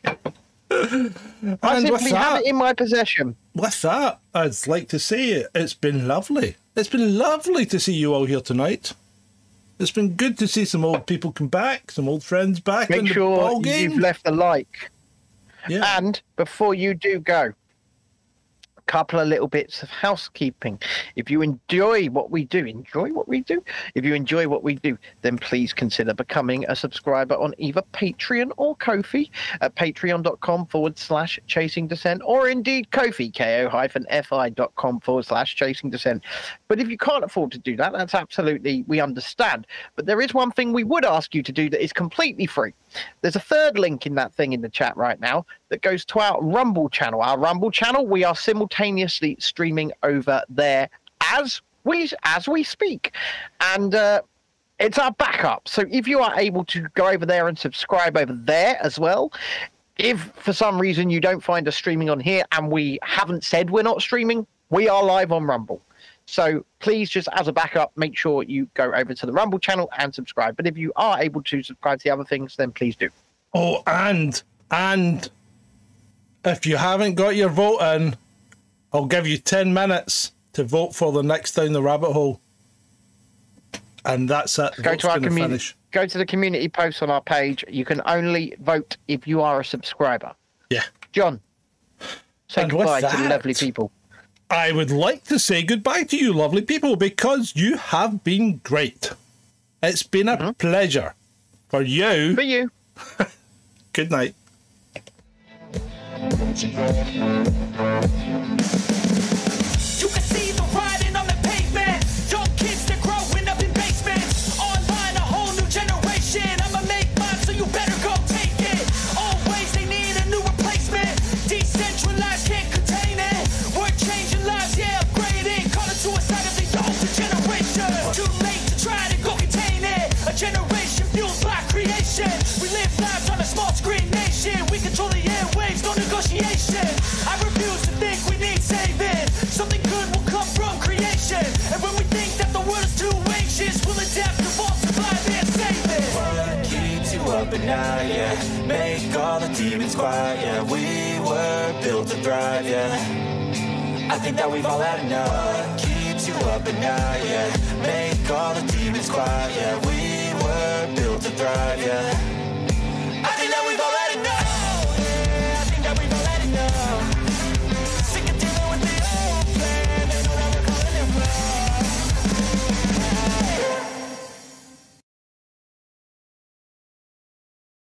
I simply have it in my possession. With that, I'd like to say it. It's been lovely. It's been lovely to see you all here tonight. It's been good to see some old people come back, some old friends back in Make the sure ball game. you've left a like. yeah. And before you do go, couple of little bits of housekeeping. If you enjoy what we do, enjoy what we do. If you enjoy what we do, then please consider becoming a subscriber on either Patreon or Ko-fi at patreon.com forward slash chasing dissent or indeed Ko-fi, ko hyphen fi.com forward slash chasing dissent. But if you can't afford to do that, that's absolutely, we understand. But there is one thing we would ask you to do that is completely free. There's a third link in that thing in the chat right now that goes to our Rumble channel. Our Rumble channel, we are simultaneously streaming over there as we as we speak, and uh, it's our backup. So if you are able to go over there and subscribe over there as well. If for some reason you don't find us streaming on here and we haven't said we're not streaming, we are live on Rumble. So please, just as a backup, make sure you go over to the Rumble channel and subscribe. But if you are able to subscribe to the other things, then please do. Oh, and and if you haven't got your vote in, I'll give you ten minutes to vote for the next down the rabbit hole. And that's it. Go vote's to our community. finish. Go to the community post on our page. You can only vote if you are a subscriber. Yeah. John, say And goodbye to the lovely people. I would like to say goodbye to you, lovely people, because you have been great. It's been a uh-huh. pleasure. For you, For you. good night. Night, yeah. Make all the demons quiet, yeah. We were built to thrive, yeah. I think that we've all had enough. What keeps you up at night, yeah. Make all the demons quiet, yeah. We were built to thrive, yeah.